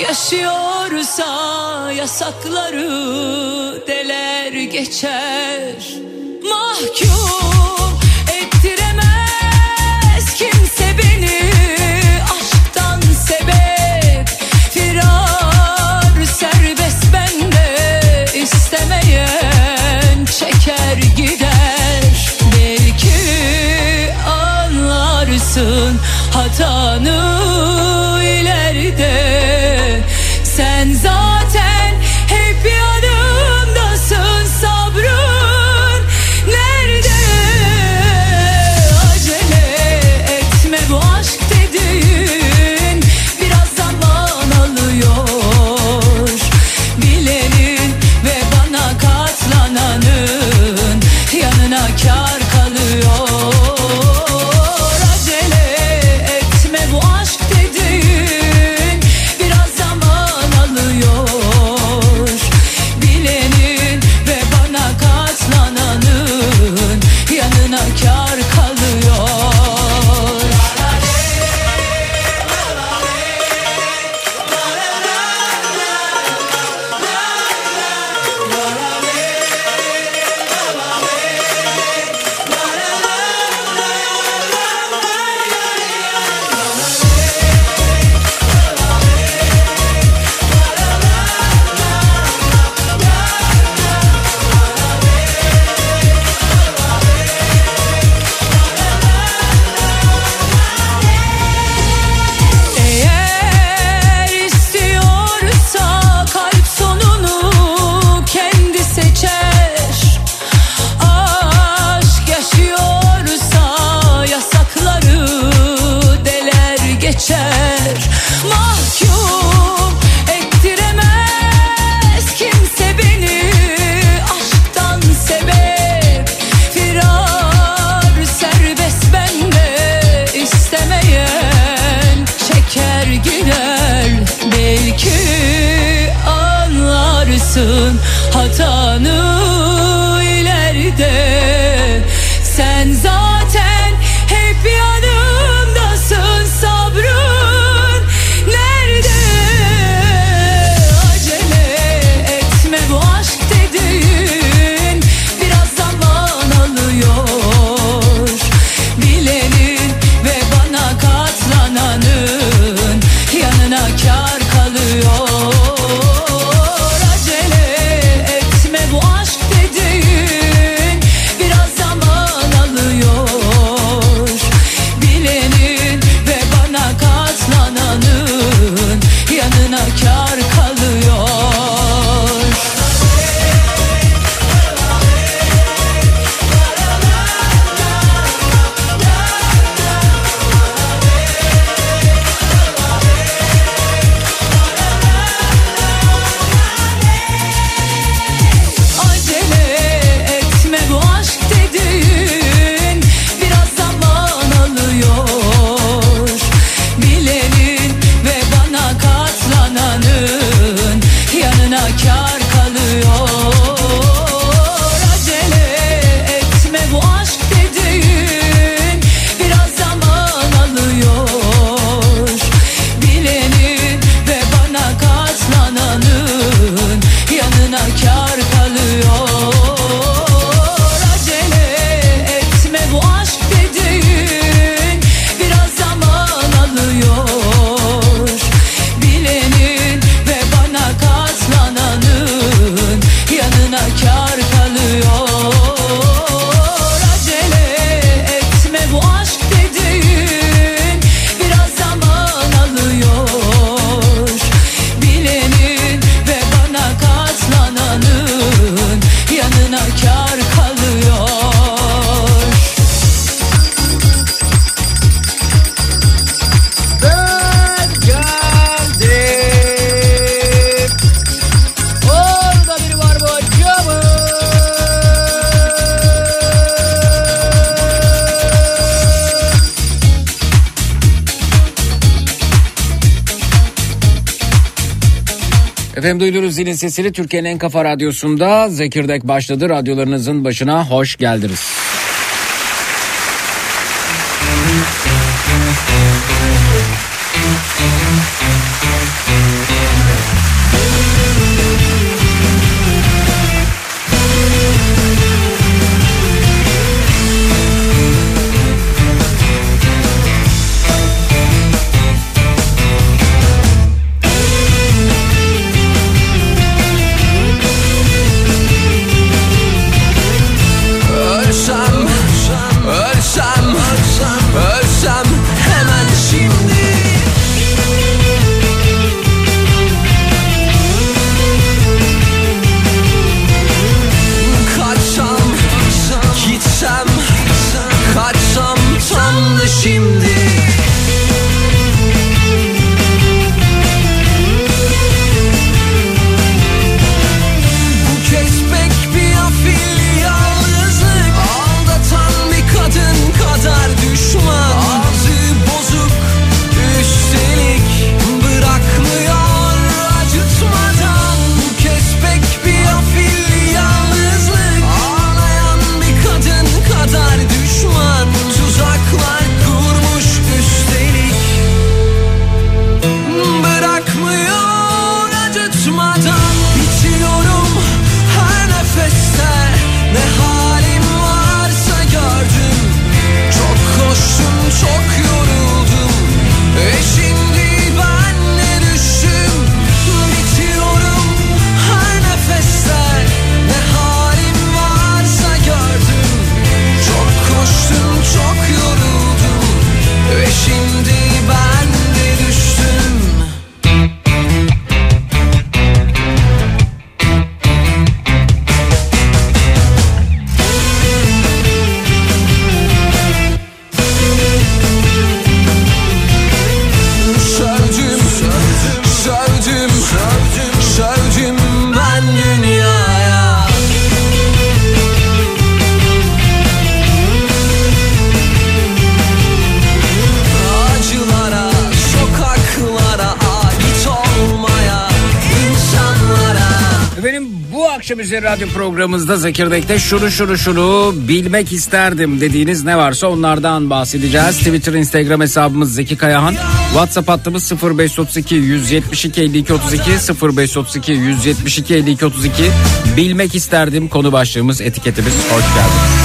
Yaşıyorsa yasakları deler geçer. Mahkum ettiremez kimse beni. Aşktan sebep Firar serbest bende istemeyen çeker gider. Belki anlarsın hatanı Zilin sesini Türkiye'nin en kafa radyosunda Zekirdek başladı. Radyolarınızın başına hoş geldiniz. Programımızda Zekirdek'te şunu şunu şunu bilmek isterdim dediğiniz ne varsa onlardan bahsedeceğiz. Twitter, Instagram hesabımız Zeki Kayahan. WhatsApp hattımız 0532 172 52 32 0532 172 52 32 bilmek isterdim konu başlığımız etiketimiz. Hoş geldiniz.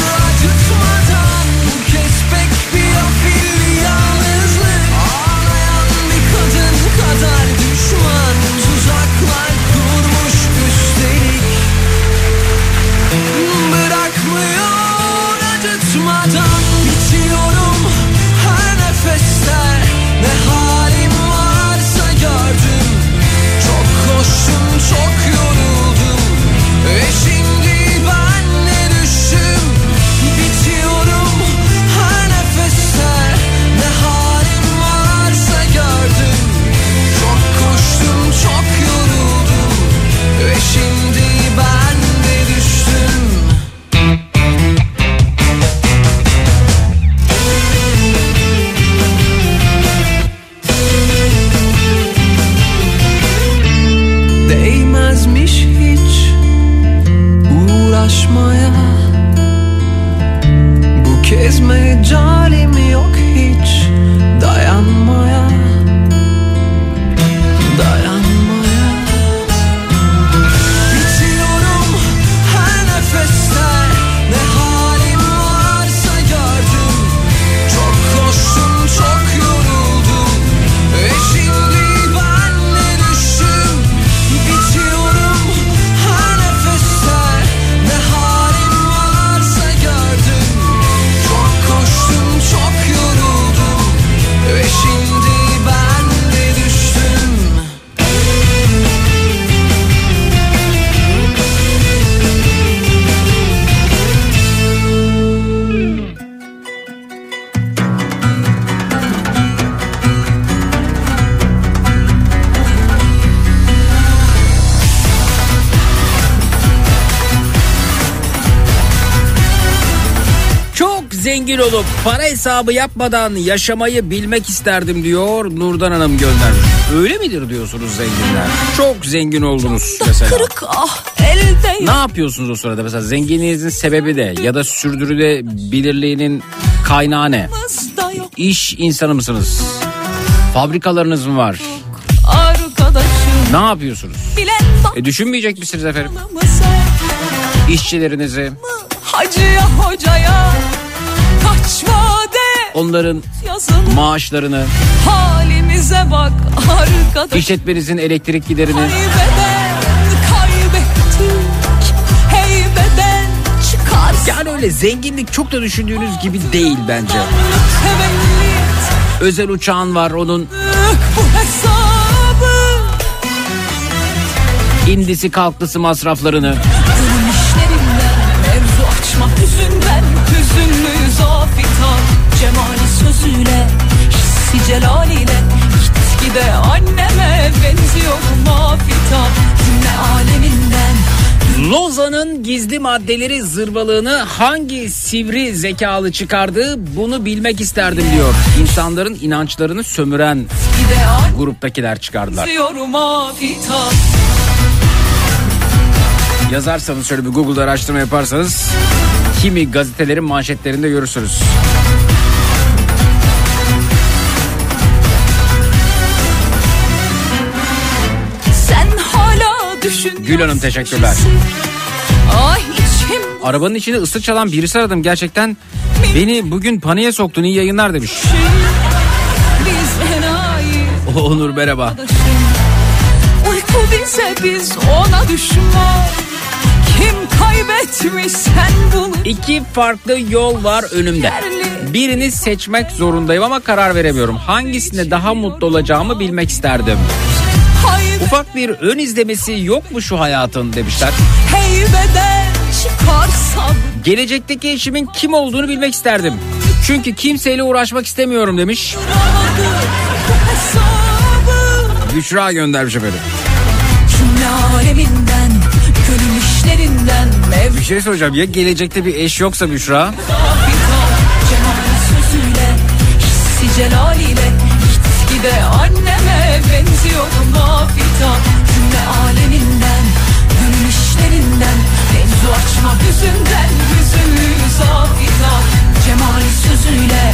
Hesabı yapmadan yaşamayı bilmek isterdim diyor Nurdan Hanım göndermiş. Öyle midir diyorsunuz zenginler? Çok zengin oldunuz mesela. Kırık ah elde Ne yapıyorsunuz o sırada mesela zenginliğinizin sebebi de ya da sürdürülebilirliğinin kaynağı ne? İş insanı mısınız? Fabrikalarınız mı var? Ne yapıyorsunuz? E düşünmeyecek misiniz efendim? İşçilerinizi, Hacıya hocaya kaçma onların maaşlarını, halimize bak arkadaş. işletmenizin elektrik giderini, Kaybeden heybeden Yani öyle zenginlik çok da düşündüğünüz gibi değil bence. Özel uçağın var onun indisi kalklısı masraflarını. Mevzu açmak zafita Cemali sözüyle Hissi celaliyle Git gide anneme benziyor mafita Cümle aleminden Lozan'ın gizli maddeleri zırvalığını hangi sivri zekalı çıkardı bunu bilmek isterdim diyor. İnsanların inançlarını sömüren gruptakiler çıkardılar. Yazarsanız şöyle bir Google'da araştırma yaparsanız kimi gazetelerin manşetlerinde görürsünüz. Gül Hanım, teşekkürler. Ay içim Arabanın içinde ıslık çalan birisi aradım gerçekten. Beni bugün paniğe soktun iyi yayınlar demiş. Onur merhaba. Uyku bize biz ona düşman Kim kaybetmiş sen bunu İki farklı yol var önümde. Birini seçmek zorundayım ama karar veremiyorum. Hangisinde daha mutlu olacağımı bilmek isterdim. Ufak bir ön izlemesi yok mu şu hayatın demişler. Gelecekteki eşimin kim olduğunu bilmek isterdim. Çünkü kimseyle uğraşmak istemiyorum demiş. Büşra göndermiş efendim. Bir şey soracağım ya gelecekte bir eş yoksa Büşra? Hissi celaliyle Git gide anneme benziyor mafita Cümle aleminden Gönül işlerinden Mevzu açma yüzünden Yüzünü zafita Cemal sözüyle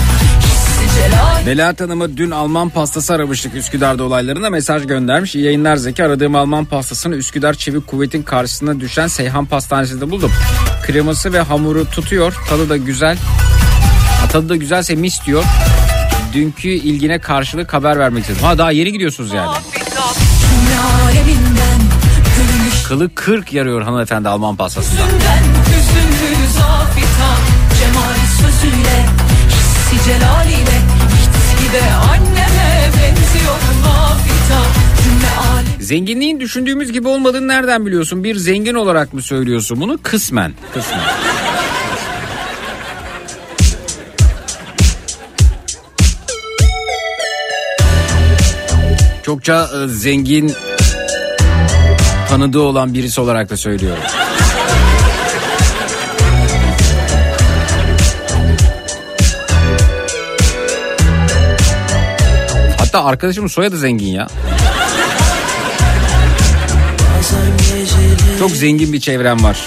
Melahat Hanım'ı dün Alman pastası aramıştık Üsküdar'da olaylarına mesaj göndermiş. İyi yayınlar Zeki. Aradığım Alman pastasını Üsküdar Çevik Kuvvet'in karşısına düşen Seyhan Pastanesi'nde buldum. Kreması ve hamuru tutuyor. Tadı da güzel. Ha, Tadı da güzelse mis diyor. Dünkü ilgine karşılık haber vermek istedim. Ha daha yeni gidiyorsunuz yani. Aleminden Gönül Kılı 40 yarıyor hanımefendi Alman pastasından. Yüzünden hüzünlü zafita Cemal sözüyle Hissi celaliyle Git gide anneme benziyor mafita Zenginliğin düşündüğümüz gibi olmadığını nereden biliyorsun? Bir zengin olarak mı söylüyorsun bunu? Kısmen. Kısmen. Çokça e, zengin tanıdığı olan birisi olarak da söylüyorum. Hatta arkadaşımın soyadı zengin ya. Çok zengin bir çevrem var.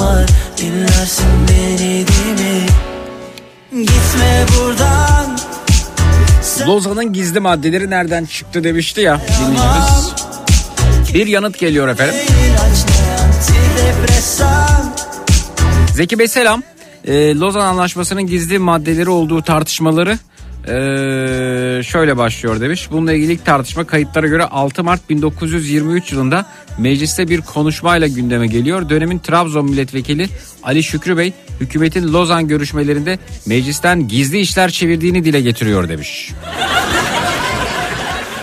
Var Dinlersin beni değil mi? Gitme buradan Lozan'ın gizli maddeleri nereden çıktı demişti ya dinleyicimiz. Bir yanıt geliyor efendim. Zeki Bey selam. Ee, Lozan Anlaşması'nın gizli maddeleri olduğu tartışmaları ee, şöyle başlıyor demiş. Bununla ilgili ilk tartışma kayıtlara göre 6 Mart 1923 yılında mecliste bir konuşmayla gündeme geliyor. Dönemin Trabzon milletvekili Ali Şükrü Bey hükümetin Lozan görüşmelerinde meclisten gizli işler çevirdiğini dile getiriyor demiş.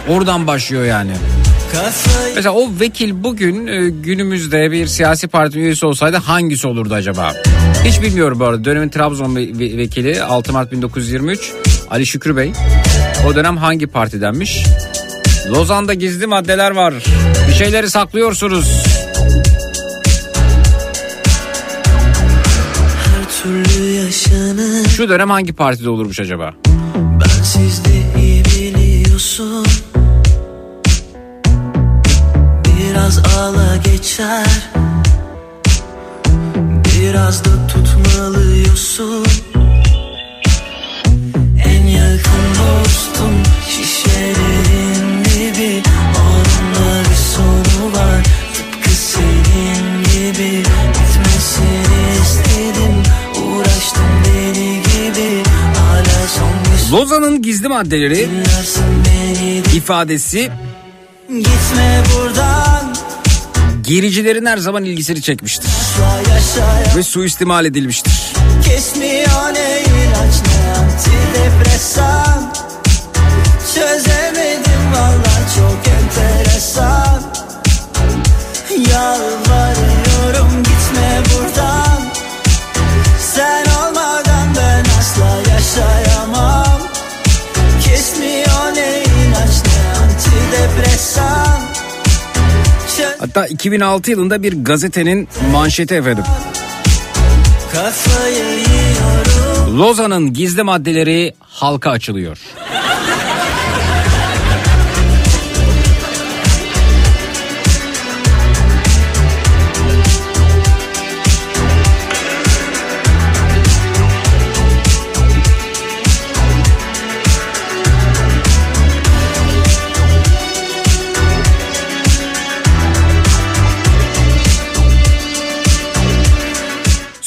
Oradan başlıyor yani. Mesela o vekil bugün e, günümüzde bir siyasi parti üyesi olsaydı hangisi olurdu acaba? Hiç bilmiyorum bu arada. Dönemin Trabzon ve- ve- vekili 6 Mart 1923 Ali Şükrü Bey. O dönem hangi partidenmiş? Lozan'da gizli maddeler var. Bir şeyleri saklıyorsunuz. Şu dönem hangi partide olurmuş acaba? Bensiz de iyi biliyorsun Biraz ağla geçer Biraz da tutmalıyorsun En yakın dostum şişelerin dibi Onunla bir sonu var. Tıpkı senin gibi. Bitmesini istedim. Uğraştım deli gibi. Hala son bir Lozan'ın gizli maddeleri ifadesi Gitme buradan. Gericilerin her zaman ilgisini çekmiştir. Asla yaşaya Ve suistimal edilmiştir. Kesmiyor ne ilaç ne antidepresan Çözemedim valla çok enteresan. Yalvarıyorum gitme buradan. Sen olmadan ben asla yaşayamam. Kesmiyor ne ilaç ne antidepresan. Çö- Hatta 2006 yılında bir gazetenin manşeti efendim. Kafayı Lozan'ın gizli maddeleri halka açılıyor.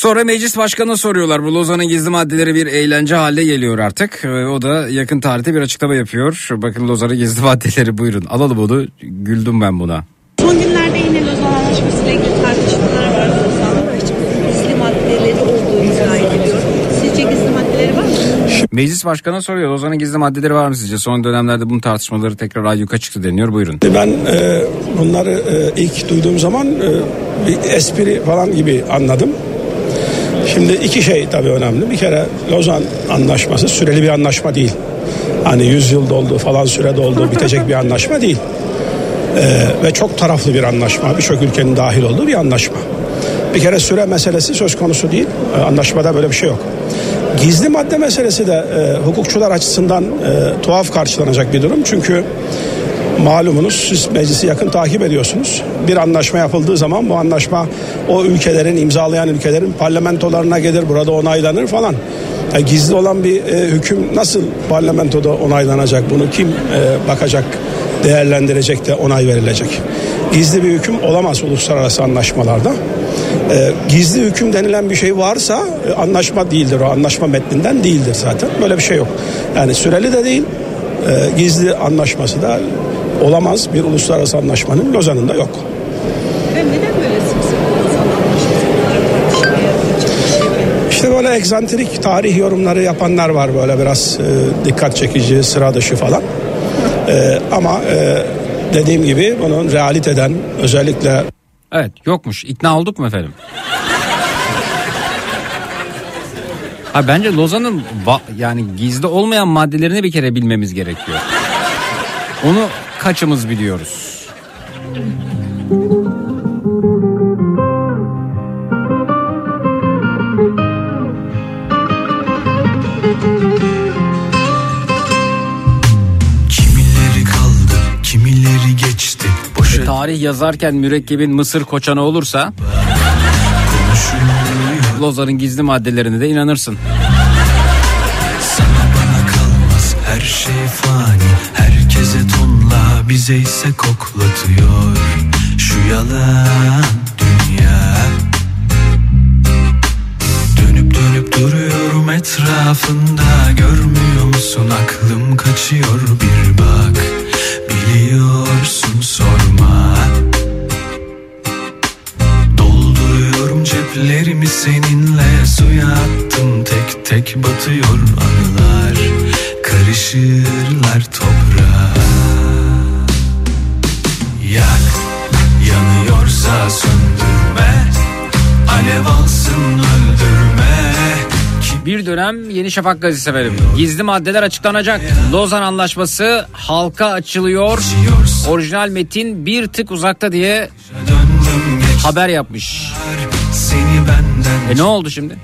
Sonra meclis başkanına soruyorlar. Bu Lozan'ın gizli maddeleri bir eğlence haline geliyor artık. Ee, O da yakın tarihte bir açıklama yapıyor. Bakın Lozan'ın gizli maddeleri buyurun. Alalım onu. Güldüm ben buna. Son günlerde yine Lozan Anlaşması ile ilgili tartışmalar var. Lozan'da gizli maddeleri olduğu iddia ediliyor. Sizce gizli maddeleri var mı? Meclis başkanına soruyor. Lozan'ın gizli maddeleri var mı sizce? Son dönemlerde bunun tartışmaları tekrar ayyuka çıktı deniyor. Buyurun. Ben e, bunları e, ilk duyduğum zaman e, bir espri falan gibi anladım. Şimdi iki şey tabii önemli. Bir kere Lozan Anlaşması süreli bir anlaşma değil. Hani 100 yıl doldu falan sürede oldu bitecek bir anlaşma değil. E, ve çok taraflı bir anlaşma. Birçok ülkenin dahil olduğu bir anlaşma. Bir kere süre meselesi söz konusu değil. E, anlaşmada böyle bir şey yok. Gizli madde meselesi de e, hukukçular açısından e, tuhaf karşılanacak bir durum. Çünkü Malumunuz siz meclisi yakın takip ediyorsunuz. Bir anlaşma yapıldığı zaman bu anlaşma o ülkelerin imzalayan ülkelerin parlamentolarına gelir burada onaylanır falan. Yani gizli olan bir e, hüküm nasıl parlamentoda onaylanacak bunu kim e, bakacak değerlendirecek de onay verilecek. Gizli bir hüküm olamaz uluslararası anlaşmalarda. E, gizli hüküm denilen bir şey varsa e, anlaşma değildir o anlaşma metninden değildir zaten böyle bir şey yok. Yani süreli de değil e, gizli anlaşması da olamaz bir uluslararası anlaşmanın Lozan'ında yok. İşte böyle egzantrik tarih yorumları yapanlar var böyle biraz e, dikkat çekici, sıra dışı falan. E, ama e, dediğim gibi bunun realiteden özellikle Evet yokmuş. İkna olduk mu efendim? Ha bence Lozan'ın va- yani gizli olmayan maddelerini bir kere bilmemiz gerekiyor. Onu kaçımız biliyoruz? Boşa Tarih yazarken mürekkebin Mısır koçanı olursa. Lozan'ın gizli maddelerine de inanırsın. Sana bana kalmaz her şey fani. Herkese tonla bize ise koklatıyor. Şu yalan dünya. Dönüp dönüp duruyorum etrafında Görmüyor musun aklım kaçıyor bir bak Biliyorsun sorma Dolduruyorum ceplerimi seninle Suya attım tek tek batıyor anılar Karışırlar toprağa yanıyorsa söndürme Alev alsın öldürme Bir dönem Yeni Şafak gazetesi efendim. Gizli maddeler açıklanacak. Lozan Anlaşması halka açılıyor. Orijinal metin bir tık uzakta diye haber yapmış. E ne oldu şimdi?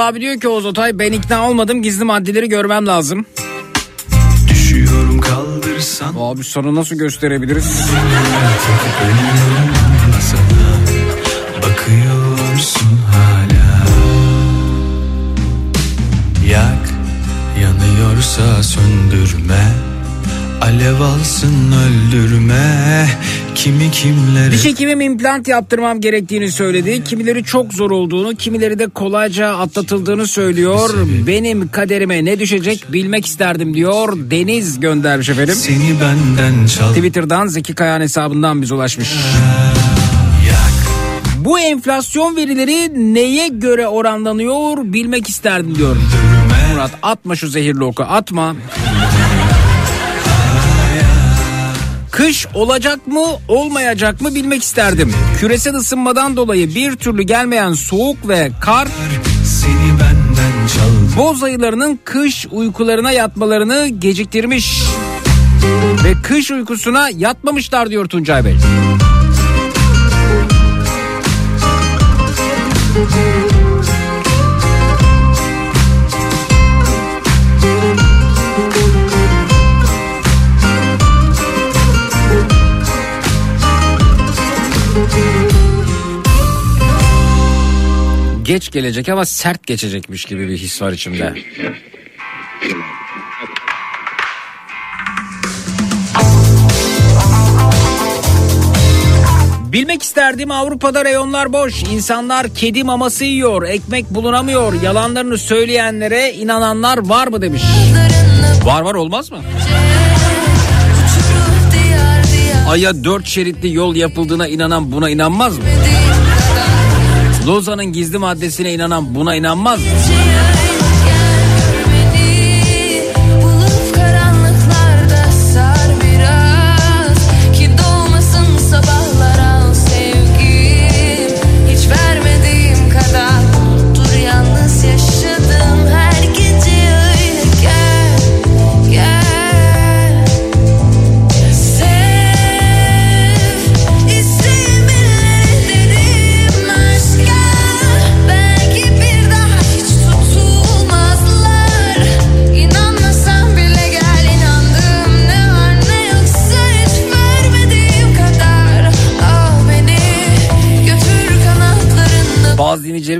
Abi diyor ki Oğuz Otay ben ikna olmadım. Gizli maddeleri görmem lazım. Düşüyorum kaldırsan. Abi sana nasıl gösterebiliriz? Bakıyorsun hala. Yak yanıyorsa söndürme. Alev alsın öldürme Kimi kimlere Diş hekimim implant yaptırmam gerektiğini söyledi. Kimileri çok zor olduğunu, kimileri de kolayca atlatıldığını söylüyor. Benim kaderime ne düşecek bilmek isterdim diyor. Deniz göndermiş efendim. Seni benden çal Twitter'dan Zeki Kayan hesabından biz ulaşmış. Bu enflasyon verileri neye göre oranlanıyor bilmek isterdim diyor. Murat atma şu zehirli oku atma. Kış olacak mı olmayacak mı bilmek isterdim. Küresel ısınmadan dolayı bir türlü gelmeyen soğuk ve kar Seni benden çal boz ayılarının kış uykularına yatmalarını geciktirmiş. Ve kış uykusuna yatmamışlar diyor Tuncay Bey. Geç gelecek ama sert geçecekmiş gibi bir his var içimde. Bilmek isterdim Avrupa'da reyonlar boş. İnsanlar kedi maması yiyor. Ekmek bulunamıyor. Yalanlarını söyleyenlere inananlar var mı demiş. Var var olmaz mı? Aya dört şeritli yol yapıldığına inanan buna inanmaz mı? Lozan'ın gizli maddesine inanan buna inanmaz mı?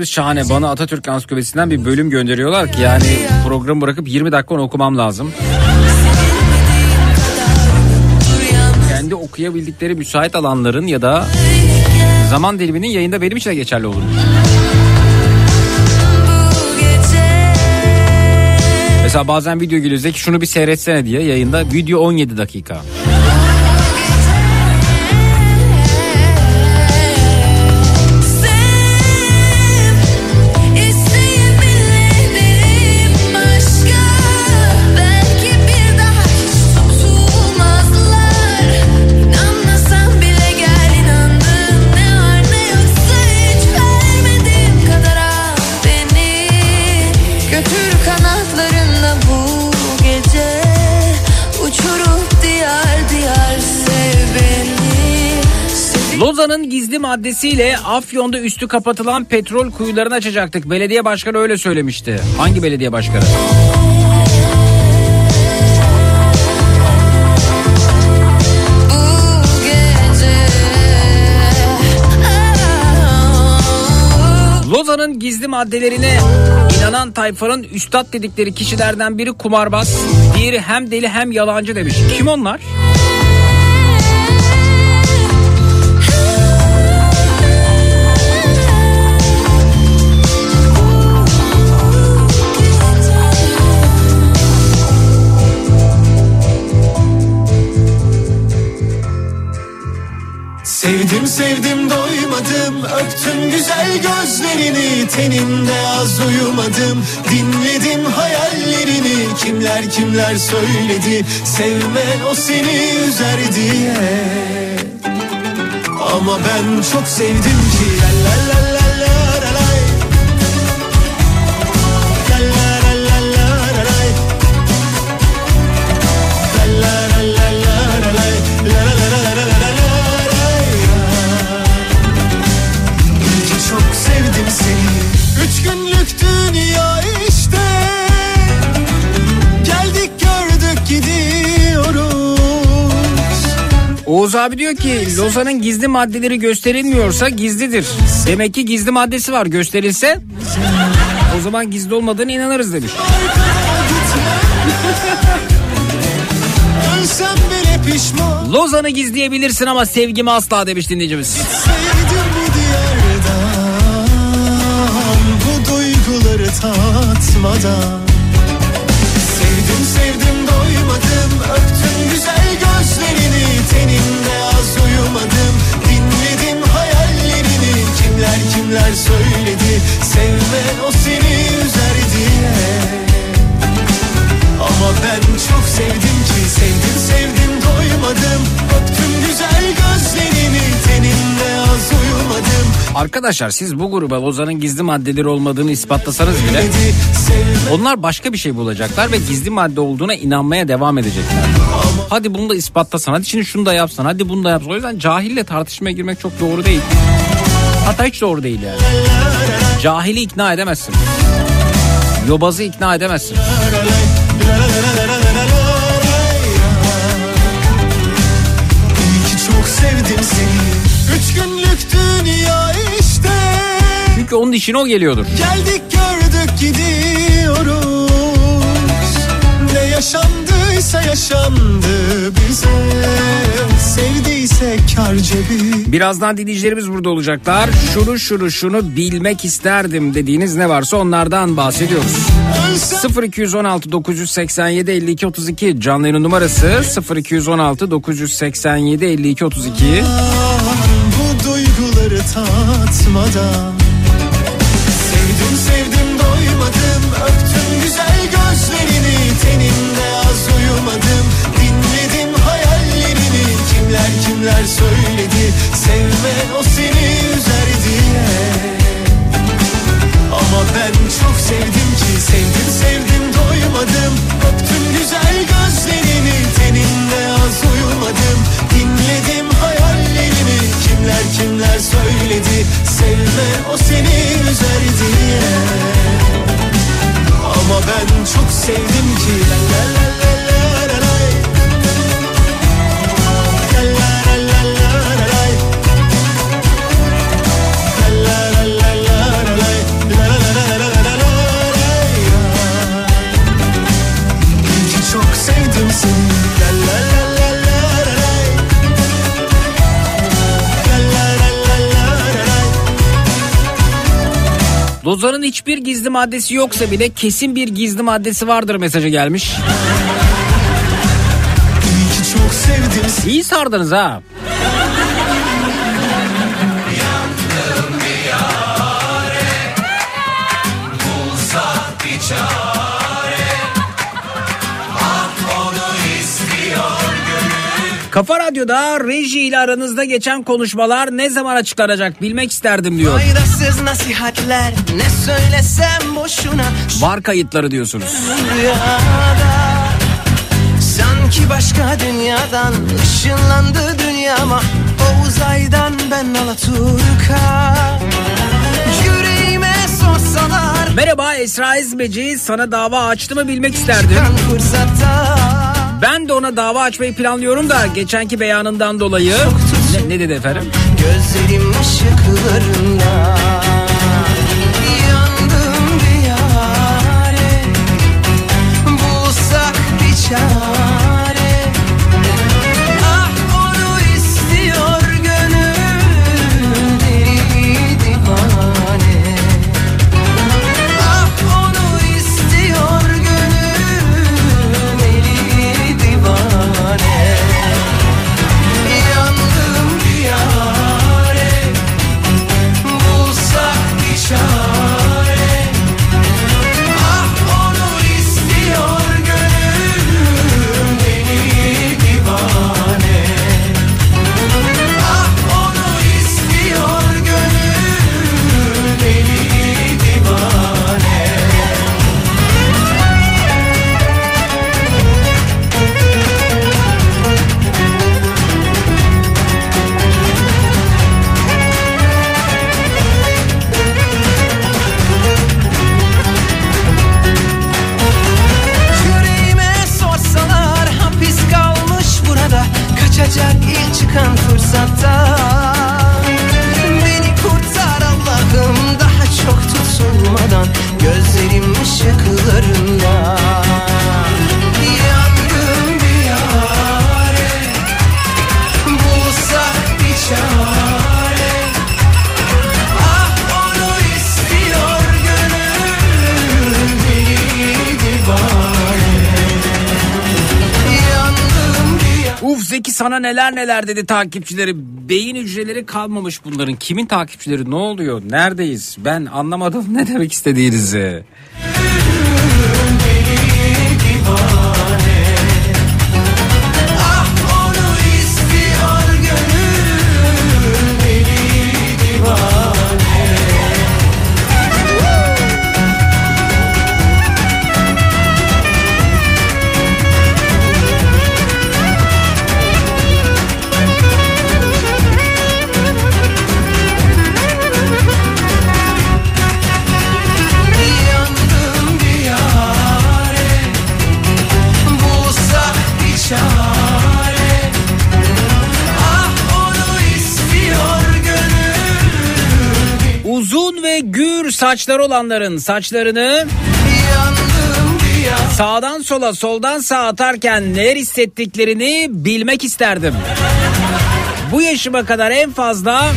Dinleyicilerimiz şahane bana Atatürk Ansiklopedisinden bir bölüm gönderiyorlar ki yani programı bırakıp 20 dakika onu okumam lazım. Kendi okuyabildikleri müsait alanların ya da zaman diliminin yayında benim için de geçerli olur. Mesela bazen video geliyor Zeki şunu bir seyretsene diye yayında video 17 dakika. Sev Lozan'ın gizli maddesiyle Afyon'da üstü kapatılan petrol kuyularını açacaktık. Belediye başkanı öyle söylemişti. Hangi belediye başkanı? Lozan'ın gizli maddelerine inanan tayfanın üstad dedikleri kişilerden biri kumarbaz. Diğeri hem deli hem yalancı demiş. Kim onlar? Sevdim sevdim doymadım. Öptüm güzel gözlerini. Teninde az uyumadım. Dinledim hayallerini. Kimler kimler söyledi. Sevme o seni üzer diye. Ama ben çok sevdim ki La la la Oğuz abi diyor ki Lozan'ın gizli maddeleri gösterilmiyorsa gizlidir. Demek ki gizli maddesi var gösterilse o zaman gizli olmadığını inanırız demiş. Lozan'ı gizleyebilirsin ama sevgimi asla demiş dinleyicimiz. Tatmadan Arkadaşlar siz bu gruba Lozan'ın gizli maddeleri olmadığını ispatlasanız bile onlar başka bir şey bulacaklar ve gizli madde olduğuna inanmaya devam edecekler. Hadi bunu da ispatlasan hadi şimdi şunu da yapsan hadi bunu da yapsan. O yüzden cahille tartışmaya girmek çok doğru değil. Hatta hiç doğru değil yani. Cahili ikna edemezsin. Yobazı ikna edemezsin. Çünkü onun işine o geliyordur. Geldik gördük gidiyoruz Ne yaşandıysa yaşandı bize Sevdiyse kar cebi Birazdan dinleyicilerimiz burada olacaklar. Şunu şunu şunu bilmek isterdim dediğiniz ne varsa onlardan bahsediyoruz. Ölsem 0216 987 52 32 canlı yayın numarası 0216 987 52 32 bu duyguları tatmadan Kimler söyledi? Sevme o seni üzer diye. Ama ben çok sevdim ki Sevdim sevdim doymadım. Öptüm güzel gözlerini Teninde az uyumadım. Dinledim hayallerini Kimler kimler söyledi? Sevme o seni üzer diye. Ama ben çok sevdim ki la la la Lozan'ın hiçbir gizli maddesi yoksa bile kesin bir gizli maddesi vardır mesajı gelmiş. İyi ki çok sevdim seni İyi sardınız ha. Kafa Radyo'da reji ile aranızda geçen konuşmalar ne zaman açıklanacak bilmek isterdim diyor. Faydasız nasihatler ne söylesem boşuna Var kayıtları diyorsunuz. rüyada Sanki başka dünyadan ışınlandı dünyama O uzaydan ben Alaturka Yüreğime sorsalar Merhaba Esra İzmeci sana dava açtı mı bilmek isterdim. fırsatta Ben de ona dava açmayı planlıyorum da geçenki beyanından dolayı. Ne, ne dedi efendim? Gözlerim ışıklarında neler neler dedi takipçileri. Beyin hücreleri kalmamış bunların. Kimin takipçileri ne oluyor? Neredeyiz? Ben anlamadım ne demek istediğinizi. Gür saçları olanların saçlarını sağdan sola soldan sağa atarken neler hissettiklerini bilmek isterdim. Bu yaşıma kadar en fazla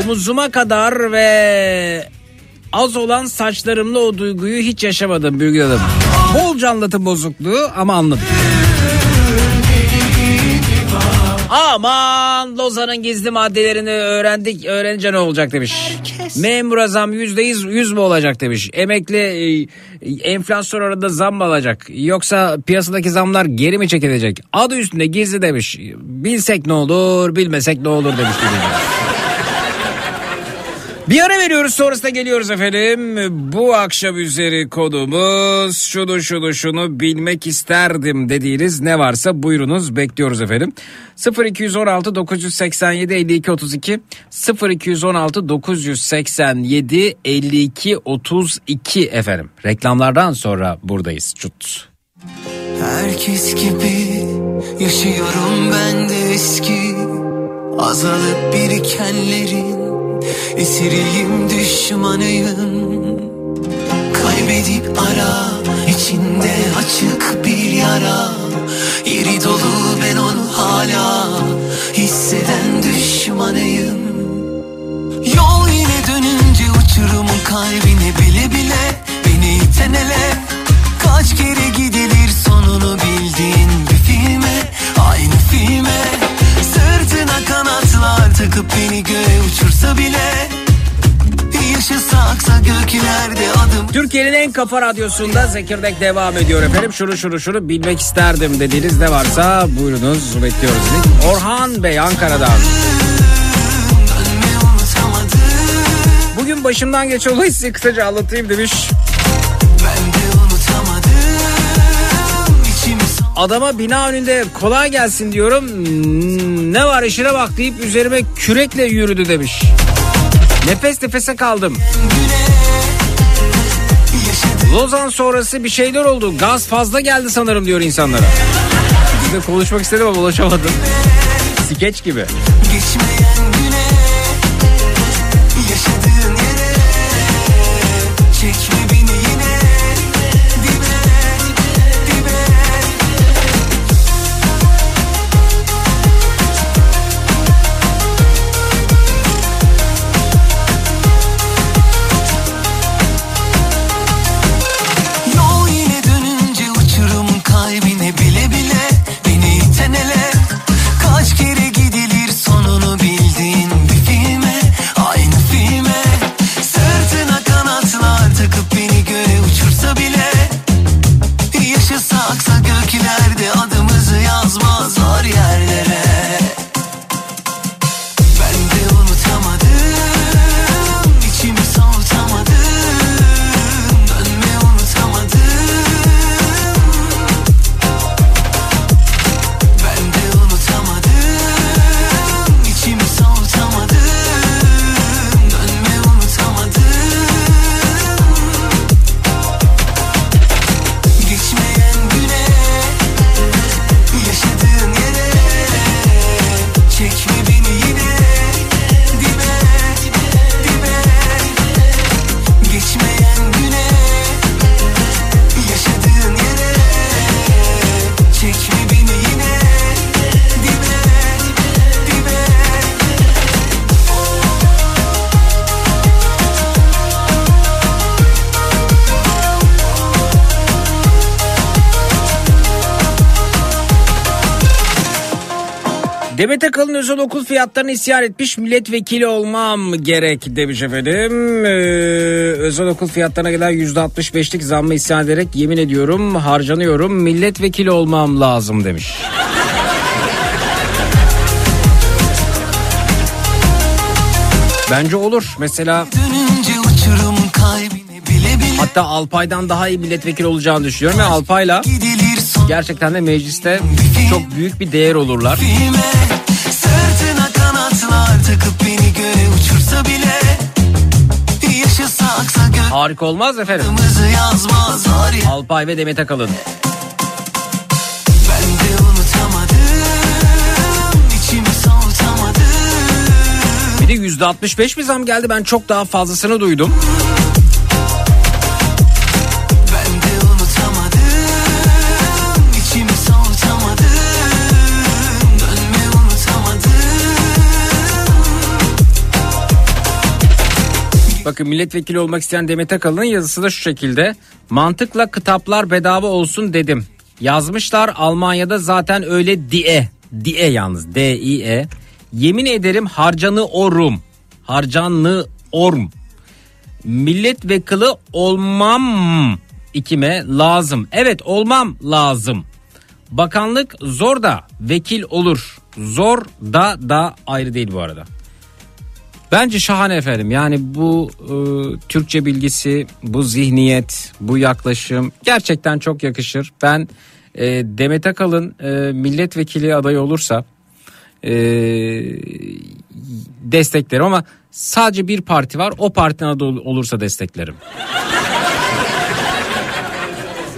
omuzuma kadar ve az olan saçlarımla o duyguyu hiç yaşamadım Bülgül Hanım. Bolca anlatım bozukluğu ama anladım. Aman Lozan'ın gizli maddelerini öğrendik. Öğrenince ne olacak demiş. Memura zam yüzde yüz, yüz mü olacak demiş. Emekli e, enflasyon oranında zam mı alacak? Yoksa piyasadaki zamlar geri mi çekilecek? Adı üstünde gizli demiş. Bilsek ne olur bilmesek ne olur demiş. Bir ara veriyoruz sonrasında geliyoruz efendim. Bu akşam üzeri konumuz şunu şunu şunu bilmek isterdim dediğiniz ne varsa buyurunuz bekliyoruz efendim. 0216 987 52 32 0216 987 52 32 efendim. Reklamlardan sonra buradayız. Çut. Herkes gibi yaşıyorum ben de eski Azalıp birikenlerin esiriyim düşmanıyım. Kaybedip ara içinde açık bir yara. Yeri dolu ben onu hala hisseden düşmanıyım. Yol yine dönünce uçurumun kalbine bile bile Beni iten ele Kaç kere gidilir sonunu bildiğin bir filme Aynı filme kanatlar takıp beni göğe uçursa bile Türkiye'nin en kafa radyosunda Zekirdek devam ediyor efendim. Şunu şunu şunu bilmek isterdim dediğiniz ne varsa buyurunuz bekliyoruz. Orhan Bey Ankara'dan. Bugün başımdan geçen olayı size kısaca anlatayım demiş. Adama bina önünde kolay gelsin diyorum. Ne var işine bak deyip üzerime kürekle yürüdü demiş. Nefes nefese kaldım. Lozan sonrası bir şeyler oldu. Gaz fazla geldi sanırım diyor insanlara. Konuşmak istedim ama ulaşamadım. Skeç gibi. Geçmeyen Özel okul fiyatlarını isyan etmiş milletvekili olmam gerek demiş efendim. Ee, özel okul fiyatlarına gelen %65'lik zammı isyan ederek yemin ediyorum harcanıyorum milletvekili olmam lazım demiş. Bence olur. Mesela hatta Alpay'dan daha iyi milletvekili olacağını düşünüyorum ve Alpay'la son gerçekten de mecliste çok büyük bir değer olurlar. Takıp beni göğe uçursa bile Yaşasaksa Harika olmaz efendim. yazmaz Alpay ve Demet Akalın. Ben de unutamadım içimi soğutamadım Bir de %65 bir zam geldi. Ben çok daha fazlasını duydum. Bakın milletvekili olmak isteyen Demet Akalın'ın yazısı da şu şekilde. Mantıkla kitaplar bedava olsun dedim. Yazmışlar Almanya'da zaten öyle diye. Diye yalnız D-I-E. Yemin ederim harcanı orum. Harcanı orm. Milletvekili olmam ikime lazım. Evet olmam lazım. Bakanlık zor da vekil olur. Zor da da ayrı değil bu arada. Bence şahane efendim. Yani bu e, Türkçe bilgisi, bu zihniyet, bu yaklaşım gerçekten çok yakışır. Ben e, Demet Akalın e, milletvekili adayı olursa e, desteklerim ama sadece bir parti var. O partinin adı ol- olursa desteklerim.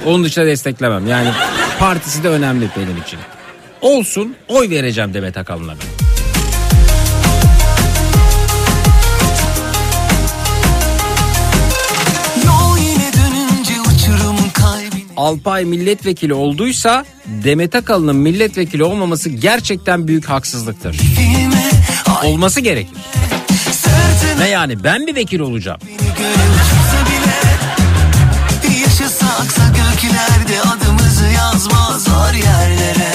Onun dışında desteklemem. Yani partisi de önemli benim için. Olsun oy vereceğim Demet Akalın'a ben. Alpay milletvekili olduysa Demet Akalın'ın milletvekili olmaması gerçekten büyük haksızlıktır. Olması gerekir. Ne yani ben bir vekil olacağım. Yaşasaksa göklerde adımızı yazmaz var yerlere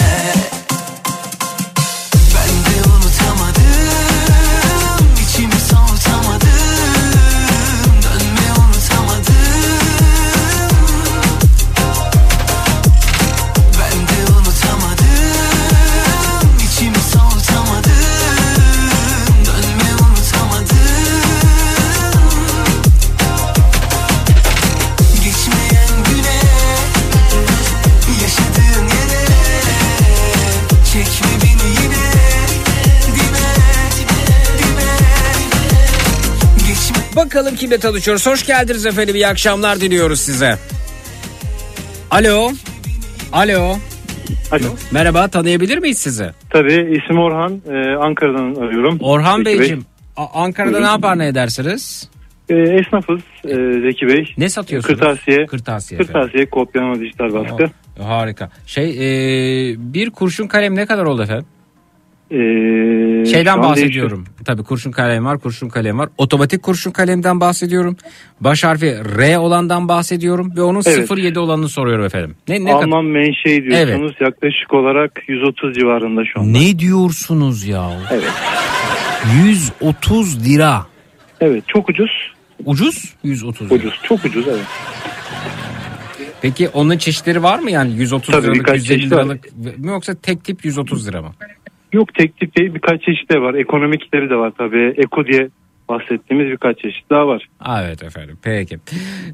Bakalım kimle tanışıyoruz. Hoş geldiniz efendim. İyi akşamlar diliyoruz size. Alo. Alo. Alo. Merhaba tanıyabilir miyiz sizi? Tabii isim Orhan. Ee, Ankara'dan arıyorum. Orhan Zeki Beyciğim. A- Ankara'da Buyurun. ne yapar ne edersiniz? Bey. Ee, esnafız e, Zeki Bey. Ne satıyorsunuz? Kırtasiye. Kırtasiye. Kırtasiye, kopyalama, dijital baskı. Oh, harika. Şey e, bir kurşun kalem ne kadar oldu efendim? Ee, Şeyden bahsediyorum. Tabii kurşun kalem var, kurşun kalem var. Otomatik kurşun kalemden bahsediyorum. Baş harfi R olandan bahsediyorum ve onun Evet. 07 olanını soruyorum efendim. Ne ne değişiyor. kadar? Alman menşei diyorsunuz. Yaklaşık olarak 130 civarında şu anda. Ne diyorsunuz ya? Evet. 130 lira. Evet çok ucuz. Ucuz? 130 lira. Ucuz. Çok ucuz evet. Peki onun çeşitleri var mı yani 130 Tabii, liralık, birkaç 150 çeşit var. liralık mi yoksa tek tip 130 lira mı? Yok tek tip değil birkaç çeşit de var. Ekonomikleri de var tabii. Eko diye bahsettiğimiz birkaç çeşit daha var. Evet efendim peki.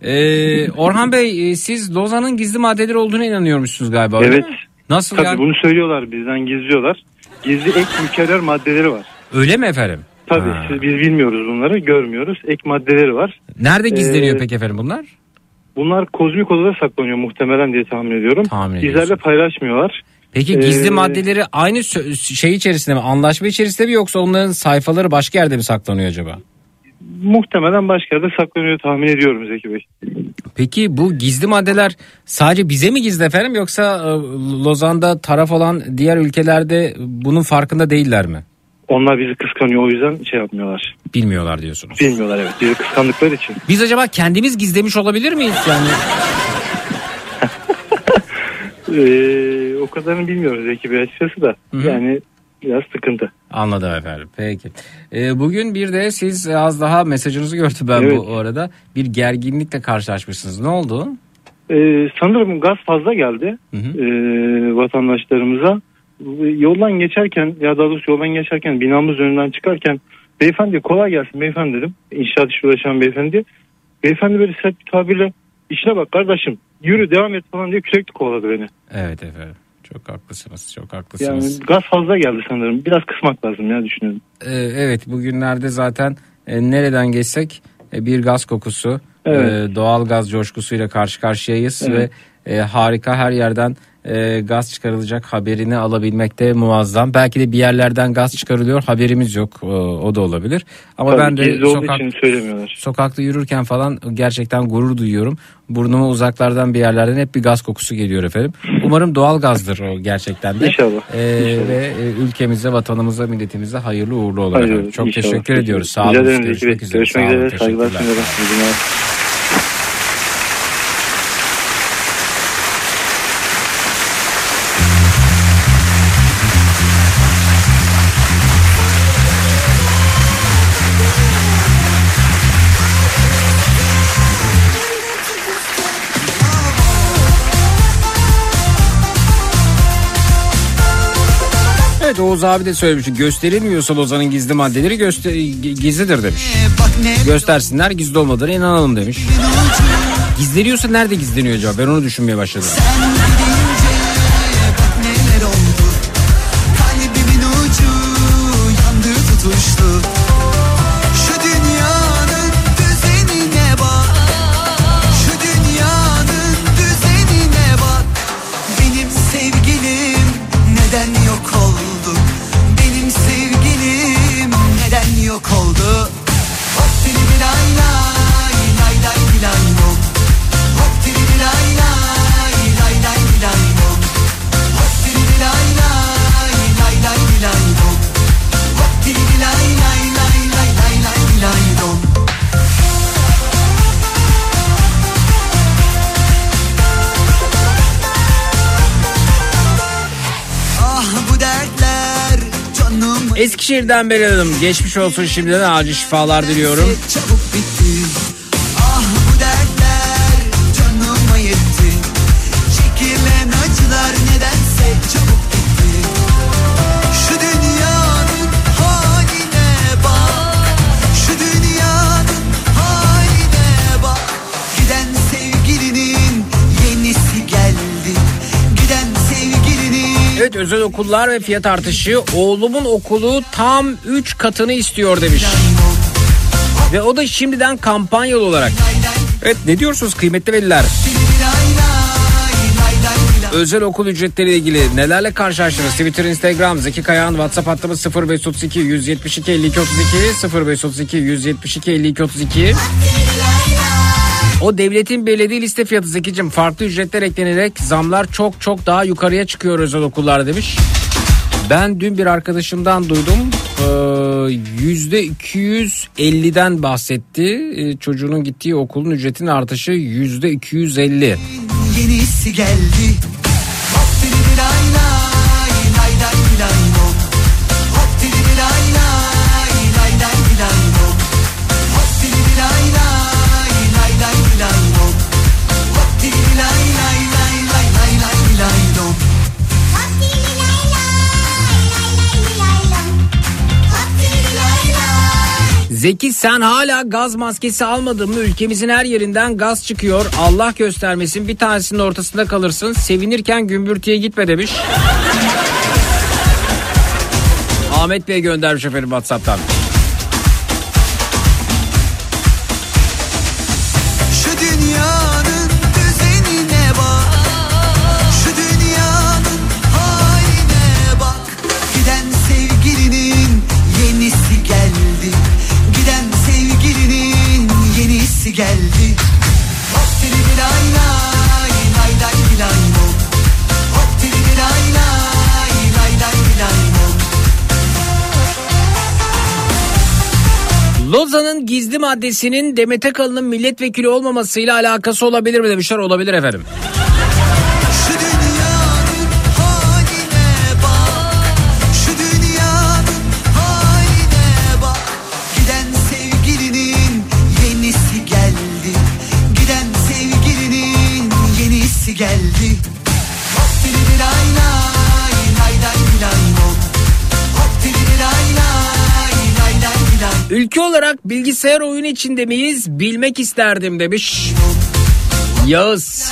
Ee, Orhan Bey e, siz Lozan'ın gizli maddeleri olduğuna inanıyormuşsunuz galiba Evet. Nasıl Tabii yani? bunu söylüyorlar bizden gizliyorlar. Gizli ek mükerrer maddeleri var. Öyle mi efendim? Tabii Ha. biz bilmiyoruz bunları görmüyoruz. Ek maddeleri var. Nerede gizleniyor Ee, peki efendim bunlar? Bunlar kozmik odada saklanıyor muhtemelen diye tahmin ediyorum. Tahmin Bizlerle paylaşmıyorlar. Peki gizli Ee, maddeleri aynı şey içerisinde mi anlaşma içerisinde mi yoksa onların sayfaları başka yerde mi saklanıyor acaba? Muhtemelen başka yerde saklanıyor tahmin ediyorum Zeki Bey. Peki bu gizli maddeler sadece bize mi gizli efendim yoksa e, Lozan'da taraf olan diğer ülkelerde bunun farkında değiller mi? Onlar bizi kıskanıyor o yüzden şey yapmıyorlar. Bilmiyorlar diyorsunuz. Bilmiyorlar evet bizi kıskandıkları için. Biz acaba kendimiz gizlemiş olabilir miyiz yani? Ee, o kadarını bilmiyoruz Zeki Bey açıkçası da. Hı hı. Yani biraz sıkıntı. Anladım efendim. Peki. Ee, bugün bir de siz az daha mesajınızı gördüm ben Evet. bu arada. Bir gerginlikle karşılaşmışsınız. Ne oldu? Ee, sanırım gaz fazla geldi Hı hı. ee, vatandaşlarımıza. Yoldan geçerken ya daha doğrusu yoldan geçerken binamız önünden çıkarken beyefendi kolay gelsin beyefendi dedim. İnşaat işi uğraşan beyefendi. Beyefendi böyle sert bir tabirle işine bak kardeşim yürü devam et falan diye sürekli kovaladı beni. Evet efendim. Çok haklısınız. Çok Yani haklısınız. gaz fazla geldi sanırım. Biraz kısmak lazım ya düşünüyorum. Ee, evet bugünlerde zaten e, nereden geçsek e, bir gaz kokusu, Evet. e, doğal gaz coşkusuyla karşı karşıyayız Evet. ve e, harika her yerden e, gaz çıkarılacak haberini alabilmek de muazzam. Belki de bir yerlerden gaz çıkarılıyor haberimiz yok o, o da olabilir. Ama Tabii ben de sokak, sokakta yürürken falan gerçekten gurur duyuyorum. Burnuma uzaklardan bir yerlerden hep bir gaz kokusu geliyor efendim. Umarım doğal gazdır o gerçekten de. İnşallah. Ee, İnşallah. Ve e, ülkemize, vatanımıza, milletimize hayırlı uğurlu olur Hayır, efendim. Çok inşallah. teşekkür ediyoruz. Sağ olun. Görüşmek üzere. Görüşmek üzere. Saygılar sunuyorum. Oğuz abi de söylemiş. Gösterilmiyorsa Lozan'ın gizli maddeleri göster gizlidir demiş. Göstersinler gizli olmadığına inanalım demiş. Gizleniyorsa nerede gizleniyor acaba? Ben onu düşünmeye başladım. sen Eskişehir'den Meral Hanım geçmiş olsun şimdiden acil şifalar diliyorum. Çabuk bitti özel okullar ve fiyat artışı oğlumun okulu tam 3 katını istiyor demiş. Ve o da şimdiden kampanyalı olarak. Evet ne diyorsunuz kıymetli veliler? Özel okul ücretleriyle ilgili nelerle karşılaştınız? Twitter, Instagram, Zeki Kayağan, WhatsApp hattımız 0532 172 52 32 0532 172 52 32. O devletin belediye liste fiyatı Zeki'cim farklı ücretler eklenerek zamlar çok çok daha yukarıya çıkıyor özel okullarda demiş. Ben dün bir arkadaşımdan duydum. Ee, Yüzde 250'den bahsetti. Ee, Çocuğunun gittiği okulun ücretinin artışı yüzde 250. yenisi geldi Zeki sen hala gaz maskesi almadın mı? Ülkemizin her yerinden gaz çıkıyor. Allah göstermesin bir tanesinin ortasında kalırsın. Sevinirken gümbürtüye gitme demiş. Ahmet Bey göndermiş efendim Whatsapp'tan. Lozan'ın gizli maddesinin Demet Akalın'ın milletvekili olmamasıyla alakası olabilir mi demişler. Olabilir efendim. Ülke olarak bilgisayar oyunu içinde miyiz bilmek isterdim demiş. Yağız.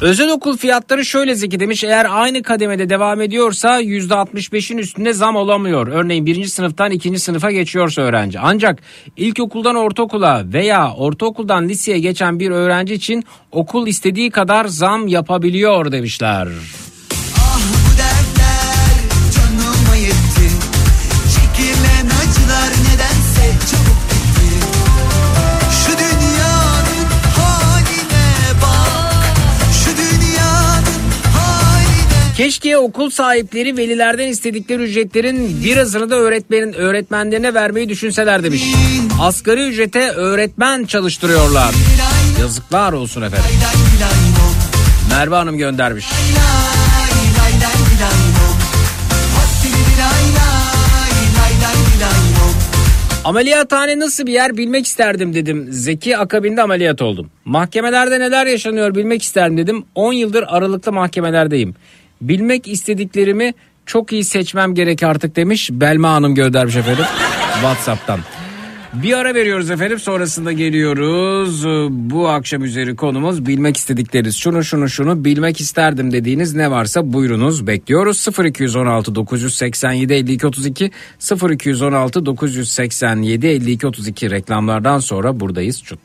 Özel okul fiyatları şöyle Zeki demiş eğer aynı kademede devam ediyorsa %65'in üstünde zam olamıyor. Örneğin birinci sınıftan ikinci sınıfa geçiyorsa öğrenci. Ancak ilkokuldan ortaokula veya ortaokuldan liseye geçen bir öğrenci için okul istediği kadar zam yapabiliyor demişler. Keşke okul sahipleri velilerden istedikleri ücretlerin birazını da öğretmenin öğretmenlerine vermeyi düşünseler demiş. Asgari ücrete öğretmen çalıştırıyorlar. Yazıklar olsun efendim. Merve Hanım göndermiş. Ameliyathane nasıl bir yer bilmek isterdim dedim. Zeki akabinde ameliyat oldum. Mahkemelerde neler yaşanıyor bilmek isterdim dedim. 10 yıldır aralıklı mahkemelerdeyim. Bilmek istediklerimi çok iyi seçmem gerek artık demiş. Belma Hanım göndermiş efendim. Whatsapp'tan. Bir ara veriyoruz efendim sonrasında geliyoruz. Bu akşam üzeri konumuz bilmek istedikleriniz. Şunu şunu şunu bilmek isterdim dediğiniz ne varsa buyurunuz bekliyoruz. 0216 987 52 32 0216 987 52 32 reklamlardan sonra buradayız. Çut.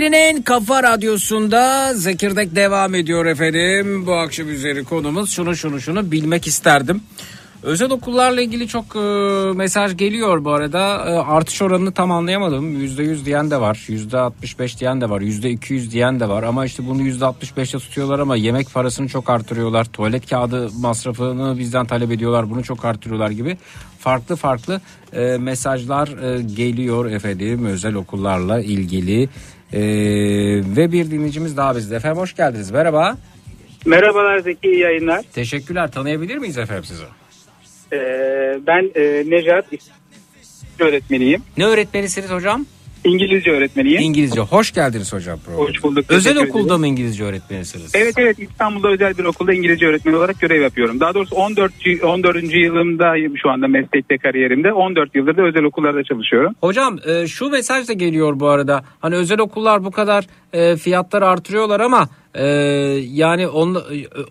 Türkiye'nin en kafa radyosunda Zekirdek devam ediyor efendim. Bu akşam üzeri konumuz şunu şunu şunu bilmek isterdim. Özel okullarla ilgili çok e, mesaj geliyor bu arada. E, artış oranını tam anlayamadım. %100 diyen de var. %65 diyen de var. %200 diyen de var. Ama işte bunu %65'te tutuyorlar ama yemek parasını çok artırıyorlar. Tuvalet kağıdı masrafını bizden talep ediyorlar. Bunu çok artırıyorlar gibi. Farklı farklı e, mesajlar e, geliyor efendim özel okullarla ilgili. E, ve bir dinleyicimiz daha bizde. Efendim hoş geldiniz. Merhaba. Merhabalar Zeki iyi yayınlar. Teşekkürler. Tanıyabilir miyiz efendim sizi? Ee, ben e, Necat öğretmeniyim. Ne öğretmenisiniz hocam? İngilizce öğretmeniyim. İngilizce. Hoş geldiniz hocam programa. Hoş bulduk. Özel okulda ederim. mı İngilizce öğretmenisiniz? Evet evet İstanbul'da özel bir okulda İngilizce öğretmeni olarak görev yapıyorum. Daha doğrusu 14. 14. yılımdayım şu anda meslekte kariyerimde. 14 yıldır da özel okullarda çalışıyorum. Hocam e, şu mesaj da geliyor bu arada. Hani özel okullar bu kadar e, fiyatlar artırıyorlar ama e, yani on, e,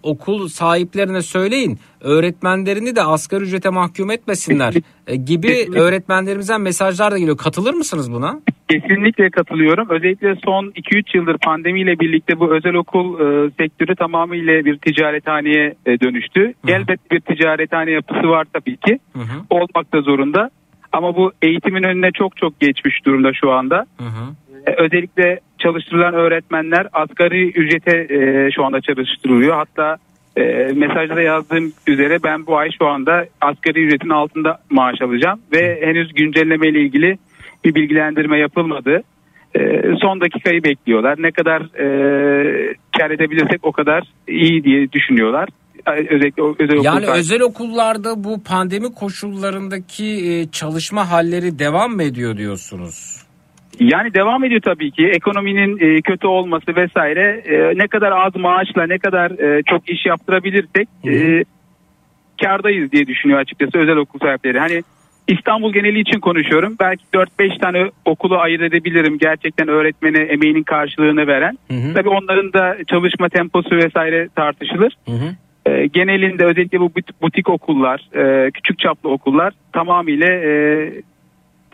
okul sahiplerine söyleyin öğretmenlerini de asgari ücrete mahkum etmesinler e, gibi Kesinlikle. öğretmenlerimizden mesajlar da geliyor. Katılır mısınız buna? Kesinlikle katılıyorum. Özellikle son 2-3 yıldır pandemiyle birlikte bu özel okul e, sektörü tamamıyla bir ticarethaneye e, dönüştü. Elbette bir ticarethane yapısı var tabii ki. Hı hı. Olmak da zorunda. Ama bu eğitimin önüne çok çok geçmiş durumda şu anda. Hı hı. E, Özellikle çalıştırılan öğretmenler asgari ücrete e, şu anda çalıştırılıyor. Hatta e, mesajda da yazdığım üzere ben bu ay şu anda asgari ücretin altında maaş alacağım. Ve henüz güncelleme ile ilgili bir bilgilendirme yapılmadı. E, son dakikayı bekliyorlar. Ne kadar e, kar edebilirsek o kadar iyi diye düşünüyorlar. E, Özellikle özel Yani özel okullarda bu pandemi koşullarındaki e, çalışma halleri devam mı ediyor diyorsunuz? Yani devam ediyor tabii ki ekonominin e, kötü olması vesaire e, ne kadar az maaşla ne kadar e, çok iş yaptırabilirsek e, kardayız diye düşünüyor açıkçası özel okul sahipleri. Hani İstanbul geneli için konuşuyorum. Belki 4-5 tane okulu ayırt edebilirim gerçekten öğretmene emeğinin karşılığını veren. Hı hı. Tabii onların da çalışma temposu vesaire tartışılır. Hı hı. E, genelinde özellikle bu but- butik okullar, e, küçük çaplı okullar tamamıyla e,